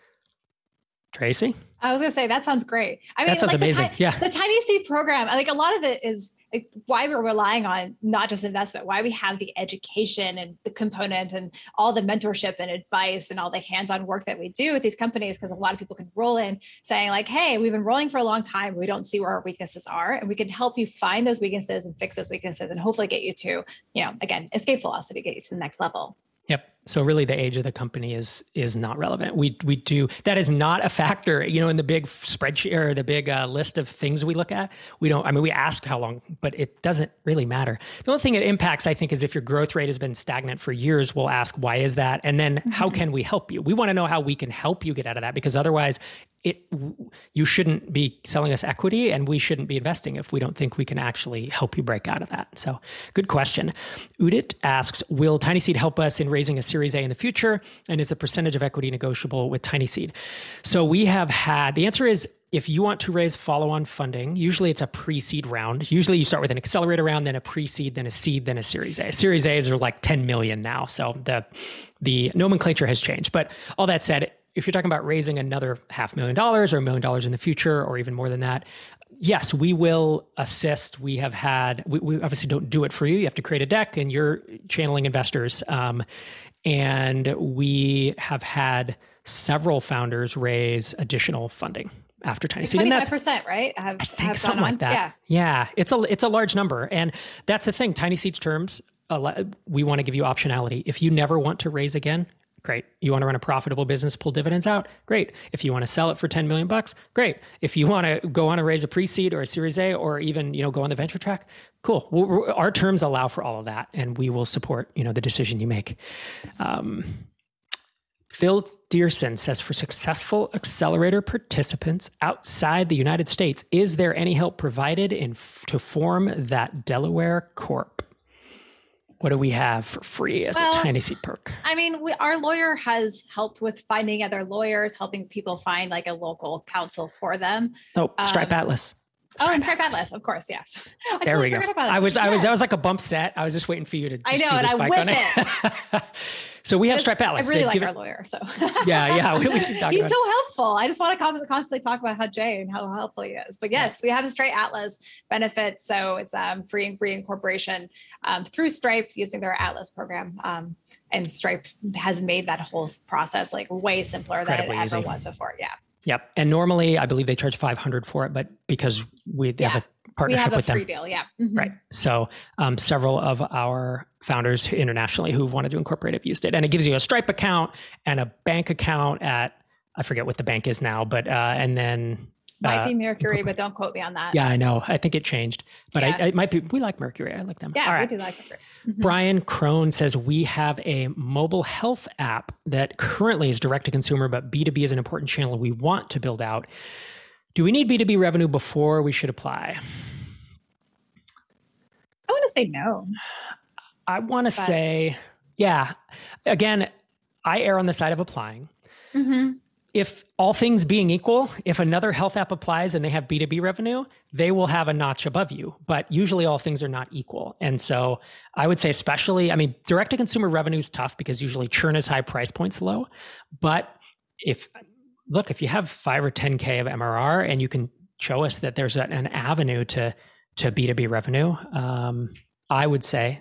Tracy? I was gonna say that sounds great. I mean, that sounds like amazing. The, yeah, the Tiny Seed program. Like a lot of it is like why we're relying on not just investment, why we have the education and the component and all the mentorship and advice and all the hands-on work that we do with these companies. Because a lot of people can roll in saying like, "Hey, we've been rolling for a long time. We don't see where our weaknesses are, and we can help you find those weaknesses and fix those weaknesses, and hopefully get you to, you know, again, escape velocity, get you to the next level." Yep. So really the age of the company is is not relevant. We we do that is not a factor, you know, in the big spreadsheet or the big uh, list of things we look at. We don't I mean we ask how long, but it doesn't really matter. The only thing it impacts I think is if your growth rate has been stagnant for years, we'll ask why is that and then mm-hmm. how can we help you? We want to know how we can help you get out of that because otherwise it you shouldn't be selling us equity and we shouldn't be investing if we don't think we can actually help you break out of that. So, good question. Udit asks, will Tiny Seed help us in raising a Series A in the future and is the percentage of equity negotiable with Tiny Seed? So, we have had the answer is if you want to raise follow-on funding, usually it's a pre-seed round. Usually you start with an accelerator round, then a pre-seed, then a seed, then a Series A. Series A's are like 10 million now, so the the nomenclature has changed. But all that said, if you're talking about raising another half million dollars or a million dollars in the future, or even more than that, yes, we will assist. We have had, we, we, obviously don't do it for you. You have to create a deck and you're channeling investors. Um, and we have had several founders raise additional funding after Tiny Seed. Twenty five percent, right? Have, I think something like that. Yeah, yeah. It's a it's a large number, and that's the thing. Tiny Seed's terms. We want to give you optionality. If you never want to raise again, great. You want to run a profitable business, pull dividends out, great. If you want to sell it for ten million bucks, great. If you want to go on and raise a pre-seed or a Series A, or even you know go on the venture track, cool. We're, our terms allow for all of that, and we will support you know the decision you make. Um, Phil Dearson says for successful accelerator participants outside the United States, is there any help provided in to form that Delaware Corp? What do we have for free as well, a tiny seed perk? I mean, we, our lawyer has helped with finding other lawyers, helping people find like a local counsel for them. Oh, Stripe um, Atlas. Oh, and Stripe Atlas, of course, yes. I there we go. I was, yes. I was, that was like a bump set. I was just waiting for you to. I know, and I whip it. So we have Stripe Atlas. I really like our it, lawyer. So yeah, yeah, we, we He's so helpful. I just want to constantly talk about how Jay and how helpful he is. But yes, we have a Stripe Atlas benefit. So it's um, free and free incorporation um, through Stripe using their Atlas program. Um, and Stripe has made that whole process like way simpler Incredibly than it ever easy. was before. Yeah. Yep. And normally I believe they charge 500 for it, but because we yeah. have a partnership we have a with free them. deal, yeah. Mm-hmm. Right. So um, several of our founders internationally who've wanted to incorporate have used it, and it gives you a Stripe account and a bank account at I forget what the bank is now, but uh, and then might uh, be Mercury, but don't quote me on that. Yeah, I know. I think it changed, but yeah. I, it might be. We like Mercury. I like them. Yeah, we do like Mercury. Mm-hmm. Brian Crone says we have a mobile health app that currently is direct to consumer, but B2B is an important channel we want to build out. Do we need B2B revenue before we should apply? I want to say no. I want to say, yeah. Again, I err on the side of applying. Mm-hmm. If all things being equal, if another health app applies and they have B2B revenue, they will have a notch above you. But usually all things are not equal. And so I would say, especially, I mean, direct to consumer revenue is tough because usually churn is high, price points low. But if look, if you have five or 10K of MRR and you can show us that there's an avenue to, to B2B revenue, um, I would say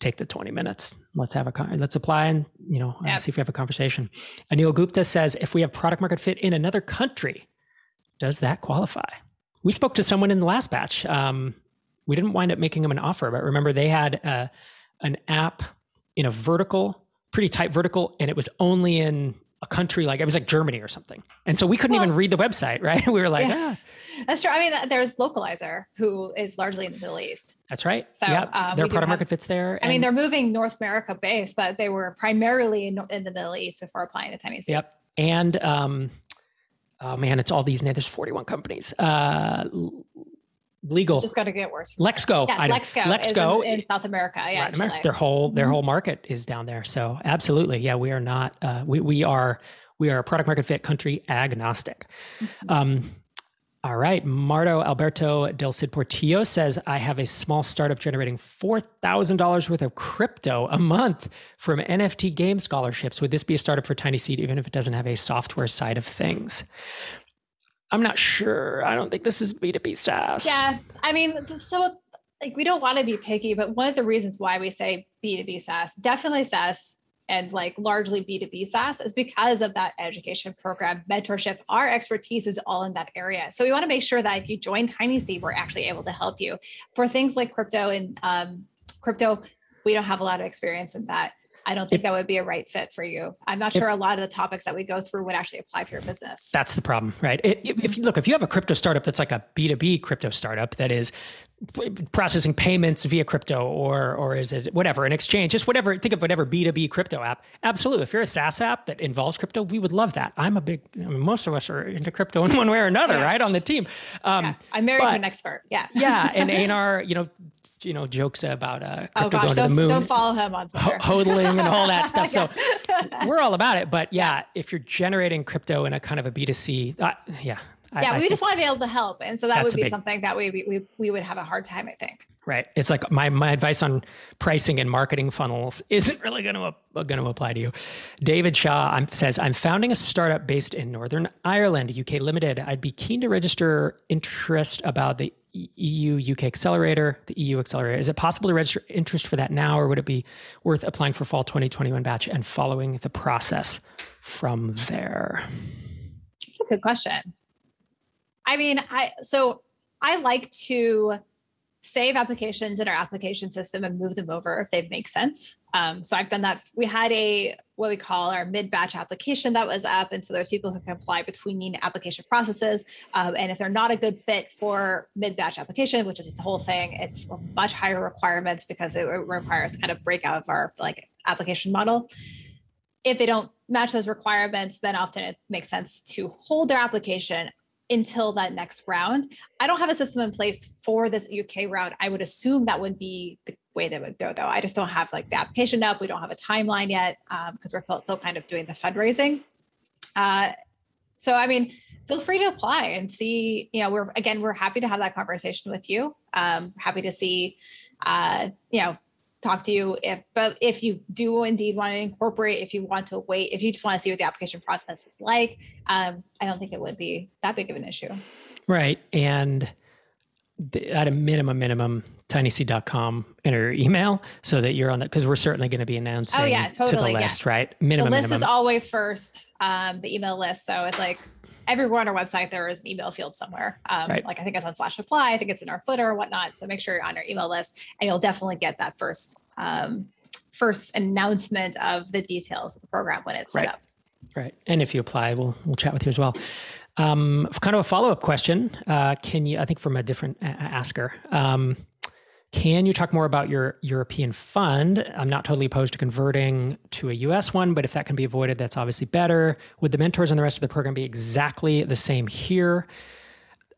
take the 20 minutes. Let's have a, let's apply and, you know, yep. see if we have a conversation. Anil Gupta says, if we have product market fit in another country, does that qualify? We spoke to someone in the last batch. Um, we didn't wind up making them an offer, but remember they had a, uh, an app in a vertical, pretty tight vertical, and it was only in a country like it was like Germany or something. And so we couldn't well, even read the website, right? We were like, yeah. ah. That's true. I mean, there's Localizer who is largely in the Middle East. That's right. So yeah, um, their product market fits there. I mean, they're moving North America based, but they were primarily in, in the Middle East before applying to Seed. Yep. And um, oh man, it's all these. There's 41 companies. Uh, legal. It's just going to get worse. Lexco. Yeah, Lexco. Lexco in, in, South America. Yeah, America. their whole their mm-hmm. whole market is down there. So absolutely, yeah, we are not. Uh, we we are we are a product market fit country agnostic. Mm-hmm. Um, all right. Marto Alberto del Cid Portillo says, I have a small startup generating $4,000 worth of crypto a month from NFT game scholarships. Would this be a startup for Tiny Seed, even if it doesn't have a software side of things? I'm not sure. I don't think this is B2B SaaS. Yeah. I mean, so like we don't want to be picky, but one of the reasons why we say B2B SaaS, definitely SaaS and like largely B2B SaaS is because of that education program, mentorship. Our expertise is all in that area. So we want to make sure that if you join Tiny Seed, we're actually able to help you. For things like crypto and um, crypto, we don't have a lot of experience in that. I don't think that would be a right fit for you. I'm not sure a lot of the topics that we go through would actually apply for your business. That's the problem, right? If, if look, if you have a crypto startup that's like a B2B crypto startup that is processing payments via crypto or or is it whatever an exchange just whatever think of whatever b2b crypto app absolutely if you're a saas app that involves crypto we would love that i'm a big I mean, most of us are into crypto in one way or another yeah. right on the team um, yeah. i'm married but, to an expert yeah yeah and Einar you know you know jokes about uh, oh gosh, going to the moon. Don't follow him on Twitter. hodling and all that stuff. So we're all about it. But yeah, if you're generating crypto in a kind of a B2C, uh, yeah, Yeah, I, we I just want to be able to help, and so that would be big- something that we, we we would have a hard time. I think. Right. It's like my my advice on pricing and marketing funnels isn't really going to uh, going to apply to you. David Shaw I'm, says, "I'm founding a startup based in Northern Ireland, UK Limited. I'd be keen to register interest about the EU UK Accelerator, the EU Accelerator. Is it possible to register interest for that now, or would it be worth applying for fall 2021 batch and following the process from there?" That's a good question. I mean, I so I like to save applications in our application system and move them over if they make sense. Um, so I've done that. We had a what we call our mid-batch application that was up, and so there's people who can apply between application processes. Um, and if they're not a good fit for mid-batch application, which is the whole thing, it's much higher requirements because it requires kind of breakout of our like application model. If they don't match those requirements, then often it makes sense to hold their application until that next round. I don't have a system in place for this UK round. I would assume that would be the way that would go, though. I just don't have like the application up. We don't have a timeline yet because we're still kind of doing the fundraising. Uh, so, I mean, feel free to apply and see. You know, we're again, we're happy to have that conversation with you. Um, happy to see, uh, you know, talk to you if but if you do indeed want to incorporate if you want to wait if you just want to see what the application process is like um, i don't think it would be that big of an issue Right. And at a minimum, minimum, tinyseed.com enter your email so that you're on that because we're certainly going to be announcing Oh, yeah, totally, to the yeah. list, right? the Minimum, list minimum. is always first um, the email list so it's like everywhere on our website there is an email field somewhere um, Right. like i think it's on slash apply i think it's in our footer or whatnot so make sure you're on our email list and you'll definitely get that first um, first announcement of the details of the program when it's set Right. up Right. And if you apply, we'll we'll chat with you as well. Um, kind of a follow up question. Uh, can you? I think from a different a- asker. Um, can you talk more about your European fund? I'm not totally opposed to converting to a US one, but if that can be avoided, that's obviously better. Would the mentors and the rest of the program be exactly the same here?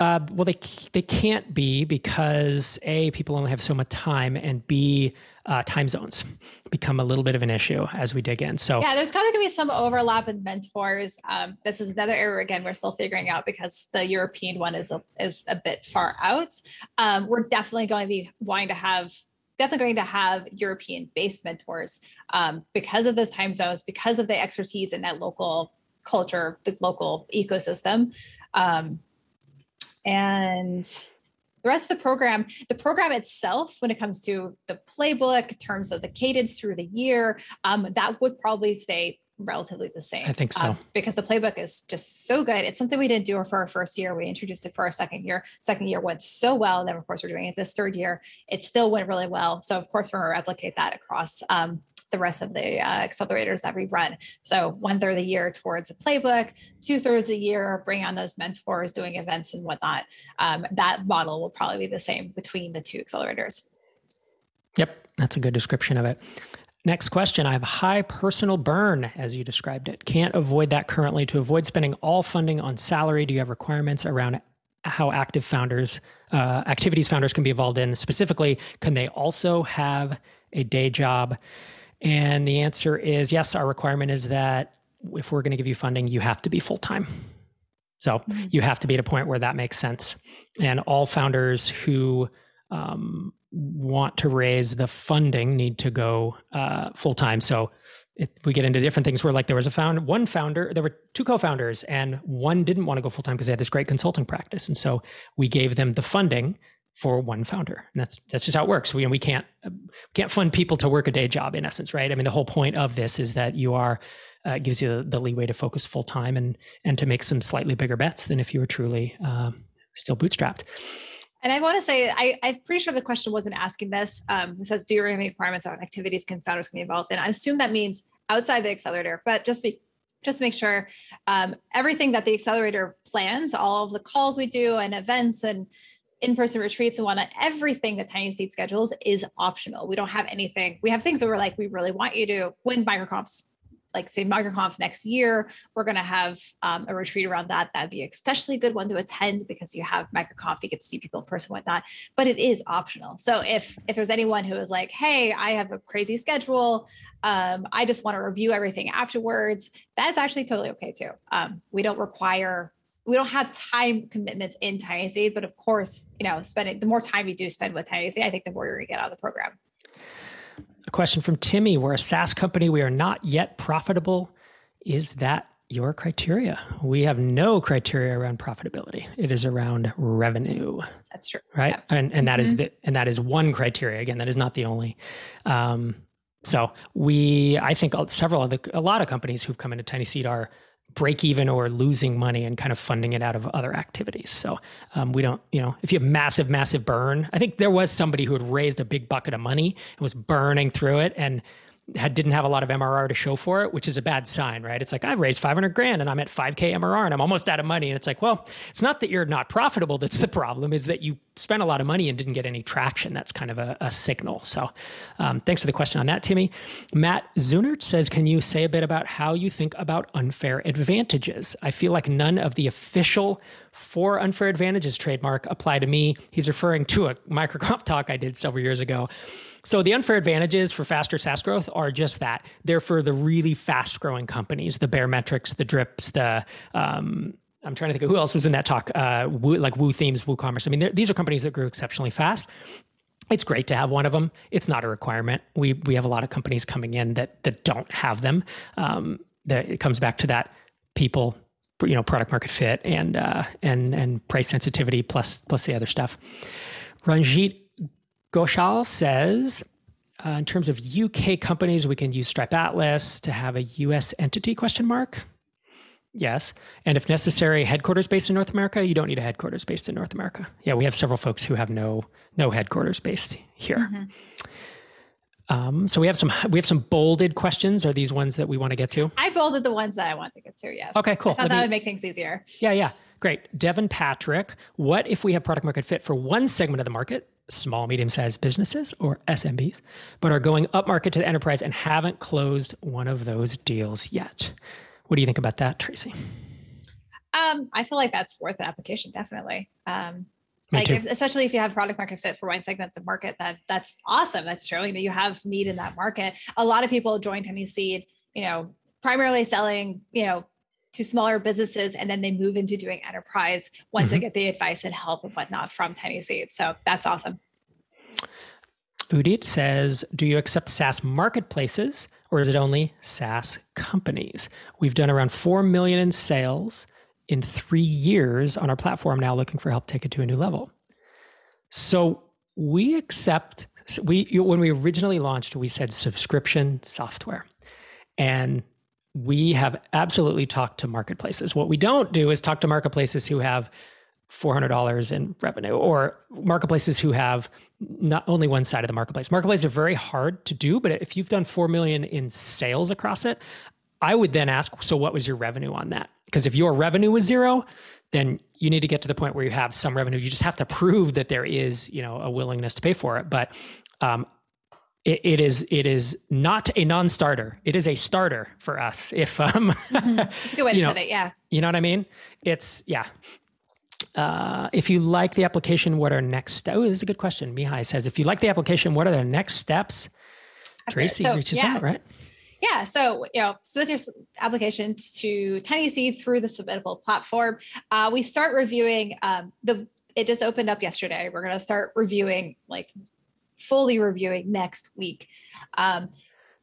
Uh, well, they they can't be because a people only have so much time, and b uh, time zones become a little bit of an issue as we dig in. So Yeah, there's kind of going to be some overlap in mentors. Um, this is another area again we're still figuring out because the European one is a, is a bit far out. Um, we're definitely going to be wanting to have definitely going to have European based mentors um, because of those time zones, because of the expertise in that local culture, the local ecosystem. Um, and the rest of the program, the program itself, when it comes to the playbook, in terms of the cadence through the year, um, that would probably stay relatively the same. I think so. um, because the playbook is just so good. It's something we didn't do for our first year. We introduced it for our second year. Second year went so well. And then, of course, we're doing it this third year. It still went really well. So, of course, we're going to replicate that across um, the rest of the uh, accelerators that we run. So, one third of the year towards the playbook, two thirds a year bring on those mentors, doing events and whatnot. Um, that model will probably be the same between the two accelerators. Yep, that's a good description of it. Next question. I have high personal burn, as you described it. Can't avoid that currently. To avoid spending all funding on salary, do you have requirements around how active founders, uh, activities founders can be involved in? Specifically, can they also have a day job? And the answer is yes. Our requirement is that if we're going to give you funding, you have to be full time. So you have to be at a point where that makes sense. And all founders who um, want to raise the funding need to go uh, full time. So it, we get into different things where like there was a found one founder, there were two co-founders, and one didn't want to go full time because they had this great consulting practice, and so we gave them the funding for one founder, and that's that's just how it works. We we can't can't fund people to work a day job in essence, right? I mean, the whole point of this is that you are uh, gives you the, the leeway to focus full time and and to make some slightly bigger bets than if you were truly um, still bootstrapped. And I want to say, I, I'm pretty sure the question wasn't asking this. Um, it says, do you have any requirements on activities can founders can be involved in? I assume that means outside the accelerator, but just be just to make sure um, everything that the accelerator plans, all of the calls we do and events and in-person retreats and whatnot, everything that Tiny Seed schedules is optional. We don't have anything. We have things that we're like, we really want you to when MicroConfs like say MicroConf next year, we're to have um, a retreat around that. That'd be especially a good one to attend because you have MicroConf, you get to see people in person, whatnot. But it is optional. So if if there's anyone who is like, hey, I have a crazy schedule, um, I just want to review everything afterwards, that's actually totally okay too. Um, we don't require we don't have time commitments in Tiny Seed, but of course, you know, spending the more time you do spend with Tiny Seed, I think the more you're gonna get out of the program. A question from Timmy: We're a SaaS company. We are not yet profitable. Is that your criteria? We have no criteria around profitability. It is around revenue. That's true. Right. And and mm-hmm. that is the and that is one criteria. Again, that is not the only. Um, so we, I think several of the, a lot of companies who've come into Tiny Seed are break even or losing money and kind of funding it out of other activities. So um, we don't, you know, if you have massive, massive burn, I think there was somebody who had raised a big bucket of money and was burning through it and had didn't have a lot of MRR to show for it, which is a bad sign, right? It's like I've raised 500 grand and I'm at 5k MRR and I'm almost out of money. And it's like, well, it's not that you're not profitable that's the problem, is that you spent a lot of money and didn't get any traction. That's kind of a, a signal. So, um, thanks for the question on that, Timmy. Matt Zunert says, can you say a bit about how you think about unfair advantages? I feel like none of the official four unfair advantages trademark apply to me. He's referring to a Microconf talk I did several years ago so the unfair advantages for faster SaaS growth are just that. They're for the really fast growing companies, the Baremetrics, the Drips, the um, I'm trying to think of who else was in that talk, uh, Woo, like WooThemes, WooCommerce. I mean, these are companies that grew exceptionally fast. It's great to have one of them. It's not a requirement. We we have a lot of companies coming in that that don't have them. Um, that it comes back to that people, you know, product market fit and uh, and and price sensitivity plus plus the other stuff. Ranjit Goshal says, uh, in terms of UK companies, we can use Stripe Atlas to have a US entity question mark. Yes. And if necessary, headquarters based in North America, you don't need a headquarters based in North America. Yeah, we have several folks who have no no headquarters based here. Mm-hmm. Um, so we have some we have some bolded questions. Are these ones that we want to get to? I bolded the ones that I want to get to. Yes. Okay. Cool. I thought Let that me, would make things easier. Yeah. Yeah. Great. Devin Patrick. What if we have product market fit for one segment of the market, small, medium sized businesses or SMBs, but are going up market to the enterprise and haven't closed one of those deals yet. What do you think about that, Tracy? Um, I feel like that's worth an application, definitely. Um, like if, especially if you have product market fit for one segment of the market, that that's awesome. That's showing that you have need in that market. A lot of people join Tiny Seed, you know, primarily selling, you know, to smaller businesses and then they move into doing enterprise once mm-hmm. they get the advice and help and whatnot from Tiny Seed. So that's awesome. Udit says, Do you accept SaaS marketplaces or is it only SaaS companies? We've done around 4 million in sales in three years on our platform now, looking for help take it to a new level. So we accept, we, when we originally launched, we said subscription software. And we have absolutely talked to marketplaces. What we don't do is talk to marketplaces who have $400 in revenue or marketplaces who have not only one side of the marketplace. Marketplaces are very hard to do, but if you've done 4 million in sales across it, I would then ask, so what was your revenue on that? Because if your revenue was zero, then you need to get to the point where you have some revenue. You just have to prove that there is, you know, a willingness to pay for it. But um, it, it is it is not a non-starter. It is a starter for us. If um, mm-hmm. That's a good way to know, put it. Yeah, you know what I mean. It's yeah. Uh, if you like the application, what are next steps? Oh, this is a good question. Mihai says, if you like the application, what are the next steps? After Tracy so, reaches yeah. out, right? Yeah. So, you know, submit your application to Tiny Seed through the submittable platform. Uh, we start reviewing um, the, it just opened up yesterday. We're going to start reviewing like fully reviewing next week. Um,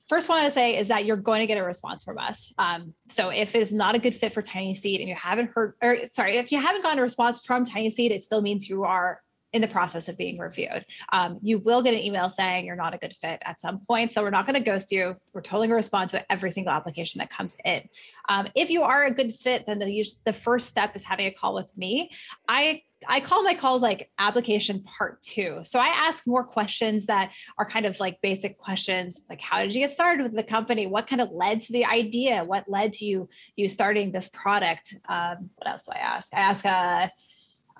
first one to say is that you're going to get a response from us. Um, so if it's not a good fit for Tiny Seed and you haven't heard, or sorry, if you haven't gotten a response from Tiny Seed, it still means you are in the process of being reviewed. Um, you will get an email saying you're not a good fit at some point. So we're not going to ghost you. We're totally going to respond to every single application that comes in. Um, if you are a good fit, then the, the first step is having a call with me. I I call my calls like application part two. So I ask more questions that are kind of like basic questions, like how did you get started with the company? What kind of led to the idea? What led to you you starting this product? Um, what else do I ask? I ask, uh,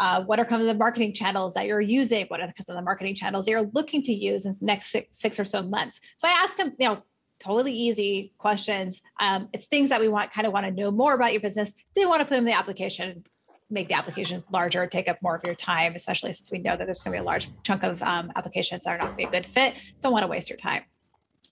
uh, what are some of the marketing channels that you're using? What are some of the marketing channels you're looking to use in the next six, six or so months? So I ask them, you know, totally easy questions. Um, it's things that we want kind of want to know more about your business. They want to put them in the application, make the application larger, take up more of your time, especially since we know that there's going to be a large chunk of um, applications that are not going to be a good fit. Don't want to waste your time.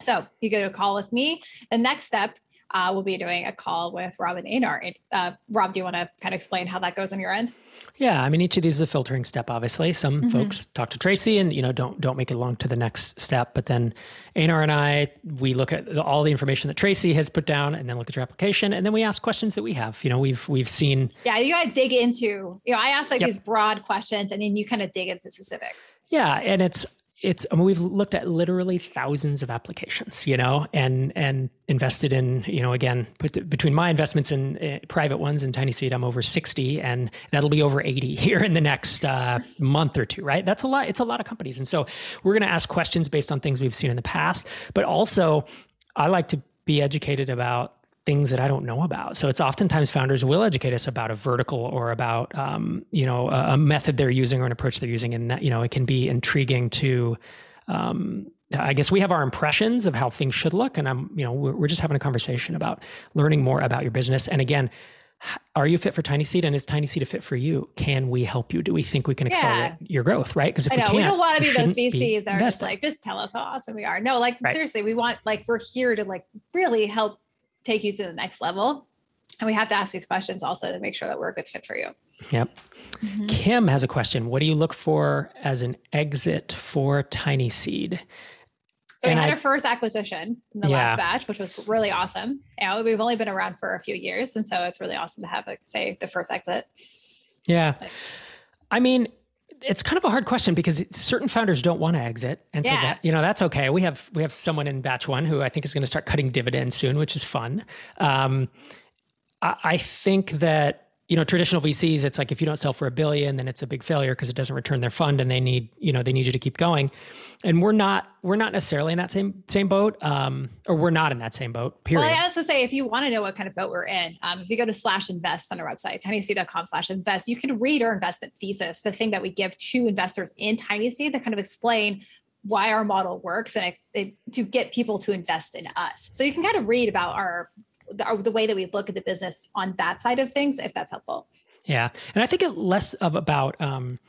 So you go to a call with me. The next step uh, we'll be doing a call with Rob and Einar. Uh, Rob, do you want to kind of explain how that goes on your end? Yeah, I mean, each of these is a filtering step. Obviously, some mm-hmm. folks talk to Tracy and you know don't don't make it along to the next step. But then Einar and I, we look at all the information that Tracy has put down, and then look at your application, and then we ask questions that we have. You know, we've we've seen. Yeah, you got to dig into. You know, I ask like yep. these broad questions, and then you kind of dig into specifics. Yeah, and it's it's I mean, we've looked at literally thousands of applications, you know, and and invested in, you know, again, put, between my investments in uh, private ones and Tiny Seed, I'm over 60 and that'll be over 80 here in the next uh, month or two, right? That's a lot. It's a lot of companies. And so we're going to ask questions based on things we've seen in the past, but also I like to be educated about things that I don't know about. So it's oftentimes founders will educate us about a vertical or about um, you know a, a, method they're using or an approach they're using, and that you know it can be intriguing to. Um, I guess we have our impressions of how things should look, and I'm you know we're, we're just having a conversation about learning more about your business. And again, are you fit for Tiny Seed and is Tiny Seed a fit for you? Can we help you? Do we think we can accelerate yeah. your growth? Right? Because if I know, we, we don't want to be those VCs be that are just like, just tell us how awesome we are. No, like right. seriously, we want like we're here to like really help take you to the next level. And we have to ask these questions also to make sure that we're a good fit for you. Yep. Mm-hmm. Kim has a question. What do you look for as an exit for Tiny Seed? So and we had I, our first acquisition in the yeah. last batch, which was really awesome. And we've only been around for a few years, and so it's really awesome to have, like, say, the first exit. Yeah, I mean, it's kind of a hard question because certain founders don't want to exit, and so yeah. that you know that's okay. We have we have someone in batch one who I think is going to start cutting dividends soon, which is fun. Um, I, I think that you know traditional vcs it's like if you don't sell for a billion then it's a big failure because it doesn't return their fund and they need you know they need you to keep going. And we're not we're not necessarily in that same same boat um, or we're not in that same boat period well i also say if you want to know what kind of boat we're in um, if you go to slash invest on our website tinyseed.com slash invest you can read our investment thesis the thing that we give to investors in tiny seed that kind of explain why our model works and it, it, to get people to invest in us. So you can kind of read about our the, the way that we look at the business on that side of things, if that's helpful. Yeah. And I think it less of about um,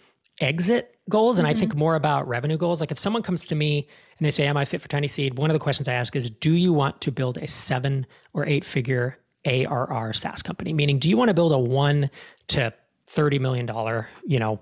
exit goals and mm-hmm. I think more about revenue goals. Like if someone comes to me and they say, Am I fit for Tiny Seed? One of the questions I ask is, Do you want to build a seven or eight figure ARR SaaS company? Meaning, do you want to build a one to $30 million, you know,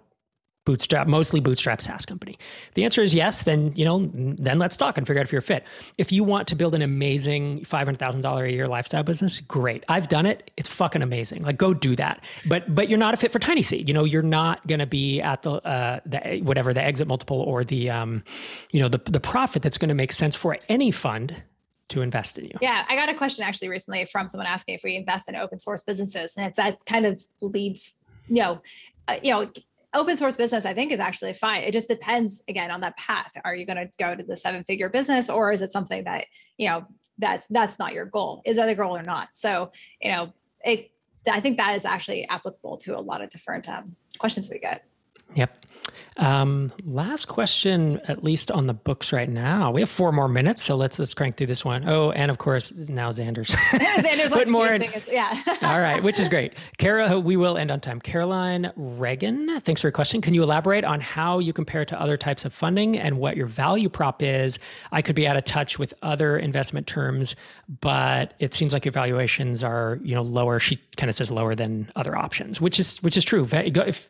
bootstrap, mostly bootstrap SaaS company? If the answer is yes, then you know, then let's talk and figure out if you're fit. If you want to build an amazing five hundred thousand dollar a year lifestyle business, great. I've done it. It's fucking amazing. Like go do that. But but you're not a fit for Tiny Seed. You know, you're not going to be at the uh, the whatever the exit multiple or the um, you know, the the profit that's going to make sense for any fund to invest in you. Yeah, I got a question actually recently from someone asking if we invest in open source businesses, and it's that kind of leads, you know, uh, you know, open source business i think is actually fine. It just depends again on that path. Are you going to go to the seven figure business or is it something that you know that's that's not your goal? Is that a goal or not? So you know it i think that is actually applicable to a lot of different um, questions we get yep um, last question, at least on the books right now. We have four more minutes, so let's let's crank through this one. Oh, and of course now Xander's. Xander's like more. In, yeah. all right, which is great. Kara, we will end on time. Caroline Reagan, thanks for your question. Can you elaborate on how you compare to other types of funding and what your value prop is? I could be out of touch with other investment terms, but it seems like your valuations are you know lower. She kind of says lower than other options, which is which is true. If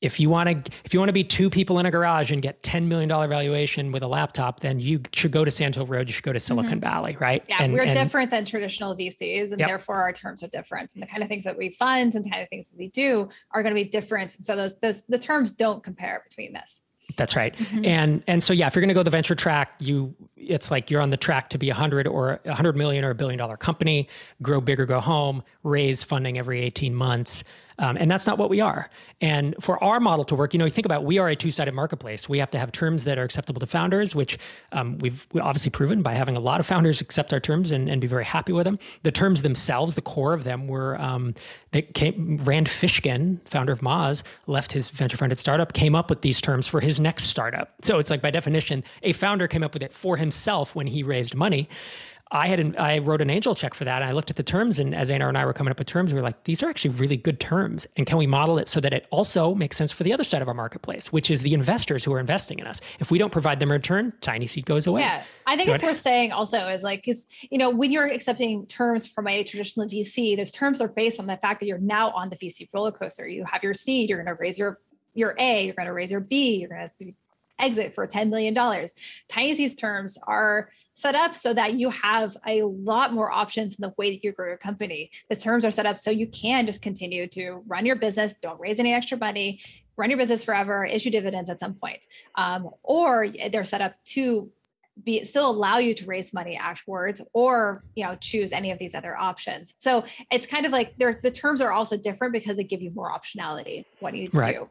if you want to if you want to be two people in a garage and get 10 million dollar valuation with a laptop then you should go to sand hill road you should go to silicon mm-hmm. valley right yeah and, we're and, different than traditional vcs and yep. therefore our terms are different and the kind of things that we fund and the kind of things that we do are going to be different and so those those the terms don't compare between this that's right. Mm-hmm. And and so yeah, if you're going to go the venture track, you it's like you're on the track to be a 100 or a 100 million or a billion dollar company, grow big or go home, raise funding every 18 months. Um, and that's not what we are. And for our model to work, you know, you think about we are a two-sided marketplace. We have to have terms that are acceptable to founders, which um, we've obviously proven by having a lot of founders accept our terms and, and be very happy with them. The terms themselves, the core of them were um, came, Rand Fishkin, founder of Moz, left his venture-funded startup, came up with these terms for his next startup. So it's like by definition, a founder came up with it for himself when he raised money I had I wrote an angel check for that, and I looked at the terms, and as Einar and I were coming up with terms, we were like, these are actually really good terms, and can we model it so that it also makes sense for the other side of our marketplace, which is the investors who are investing in us. If we don't provide them a return, Tiny Seed goes away. Yeah, I think it's worth saying also is like because you know when you're accepting terms from a traditional VC, those terms are based on the fact that you're now on the VC roller coaster. You have your seed, you're going to raise your your A, you're going to raise your B, you're going to exit for $10 million. Tiny Seed's terms are set up so that you have a lot more options in the way that you grow your company. The terms are set up so you can just continue to run your business, don't raise any extra money, run your business forever, issue dividends at some point. Um, or they're set up to be still allow you to raise money afterwards or you know choose any of these other options so it's kind of like the terms are also different because they give you more optionality what you need to right. do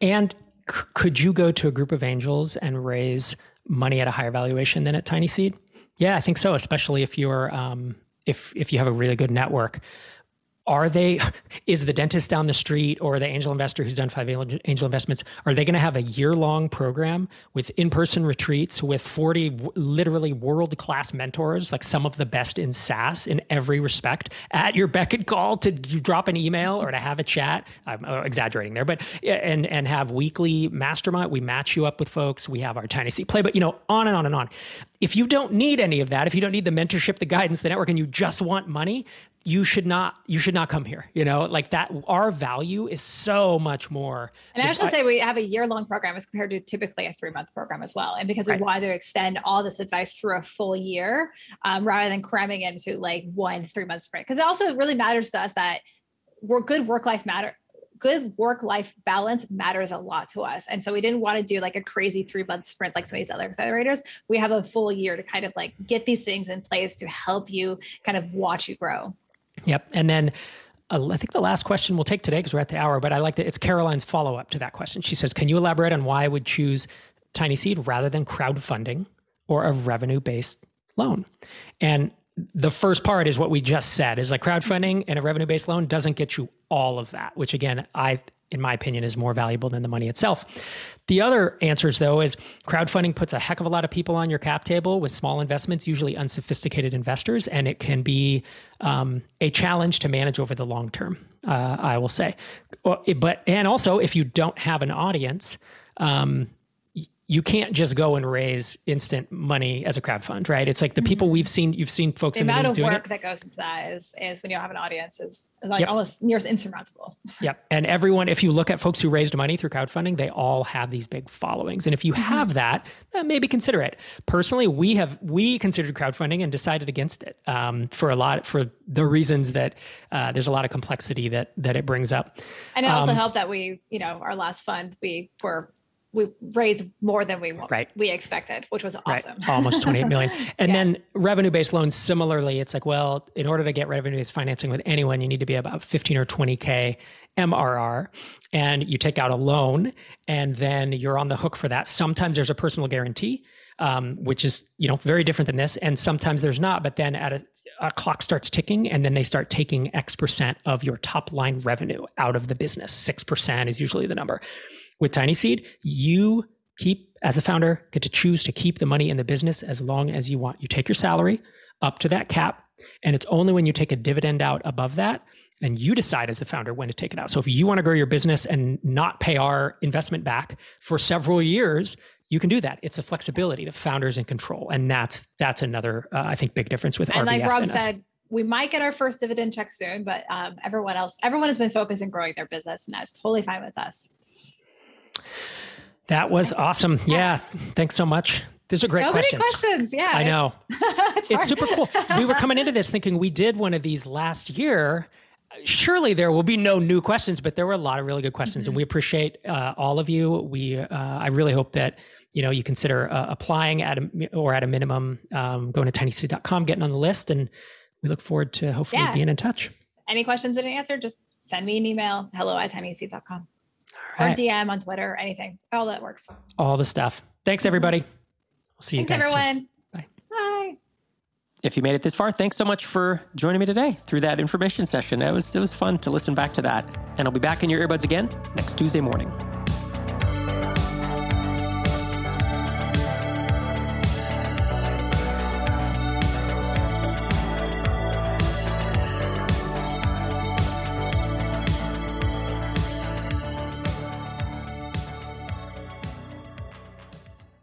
and could you go to a group of angels and raise money at a higher valuation than at Tiny Seed? Yeah, I think so. Especially if you're um, if if you have a really good network are they is the dentist down the street or the angel investor who's done five angel investments are they going to have a year long program with in-person retreats with 40 literally world-class mentors like some of the best in SaaS in every respect? At your beck and call to drop an email or to have a chat I'm uh, exaggerating there but and and have weekly mastermind we match you up with folks we have our tiny seed play but you know on and on and on. If you don't need any of that if you don't need the mentorship the guidance the network and you just want money you should not you should not come here you know like that our value is so much more and i actually say we have a year long program as compared to typically a three month program as well and because we right. want to extend all this advice through a full year um, rather than cramming into like one three month sprint because it also really matters to us that we're good work life matter good work life balance matters a lot to us. And so we didn't want to do like a crazy three month sprint like some of these other accelerators. We have a full year to kind of like get these things in place to help you kind of watch you grow. Yep. And then uh, I think the last question we'll take today because we're at the hour, but I like that it's Caroline's follow up to that question. She says, Can you elaborate on why I would choose TinySeed rather than crowdfunding or a revenue based loan? And the first part is what we just said is like crowdfunding and a revenue based loan doesn't get you all of that, which again, I in my opinion, is more valuable than the money itself. The other answers, though, is crowdfunding puts a heck of a lot of people on your cap table with small investments, usually unsophisticated investors, and it can be um, a challenge to manage over the long term. Uh, I will say, but and also if you don't have an audience, um, you can't just go and raise instant money as a crowd fund, right? It's like the people mm-hmm. we've seen, you've seen folks the in the amount of work that goes into that is is when you have an audience is like yep. almost near insurmountable. Yep. And everyone, if you look at folks who raised money through crowdfunding, they all have these big followings. And if you mm-hmm. have that, maybe consider it. Personally, we have we considered crowdfunding and decided against it um, for a lot for the reasons that uh, there's a lot of complexity that that it brings up. And it also um, helped that we, you know, our last fund we were we raised more than we right. we expected, which was awesome. Right. Almost 28 million. And yeah. then revenue based loans, similarly, it's like, well, in order to get revenue based financing with anyone, you need to be about 15 or 20K MRR. And you take out a loan and then you're on the hook for that. Sometimes there's a personal guarantee, um, which is, you know, very different than this. And sometimes there's not, but then at a, a clock starts ticking and then they start taking X percent of your top line revenue out of the business. 6% is usually the number. With TinySeed, you keep, as a founder, get to choose to keep the money in the business as long as you want. You take your salary up to that cap, and it's only when you take a dividend out above that and you decide as the founder when to take it out. So if you want to grow your business and not pay our investment back for several years, you can do that. It's a flexibility. The founder's in control, and that's that's another uh, I think big difference with. And RBF like Rob said, we might get our first dividend check soon, but um, everyone else, everyone has been focused on growing their business, and that's totally fine with us. That was awesome. Yeah. Thanks so much. These are great so questions. many questions. Yeah. I know. it's, it's super cool. We were coming into this thinking we did one of these last year. Surely there will be no new questions, but there were a lot of really good questions, mm-hmm. and we appreciate uh, all of you. We, uh, I really hope that you know you consider uh, applying at a, or at a minimum um, going to tinyseed.com, getting on the list, and we look forward to hopefully yeah. being in touch. Any questions didn't answer, just send me an email hello at tinyseed.com right. or DM on Twitter, or anything. All that works. All the stuff. Thanks, everybody. Mm-hmm. We'll see you Thanks, everyone. Soon. Bye. Bye. If you made it this far, thanks so much for joining me today through that information session. It was it was fun to listen back to that. And I'll be back in your earbuds again next Tuesday morning.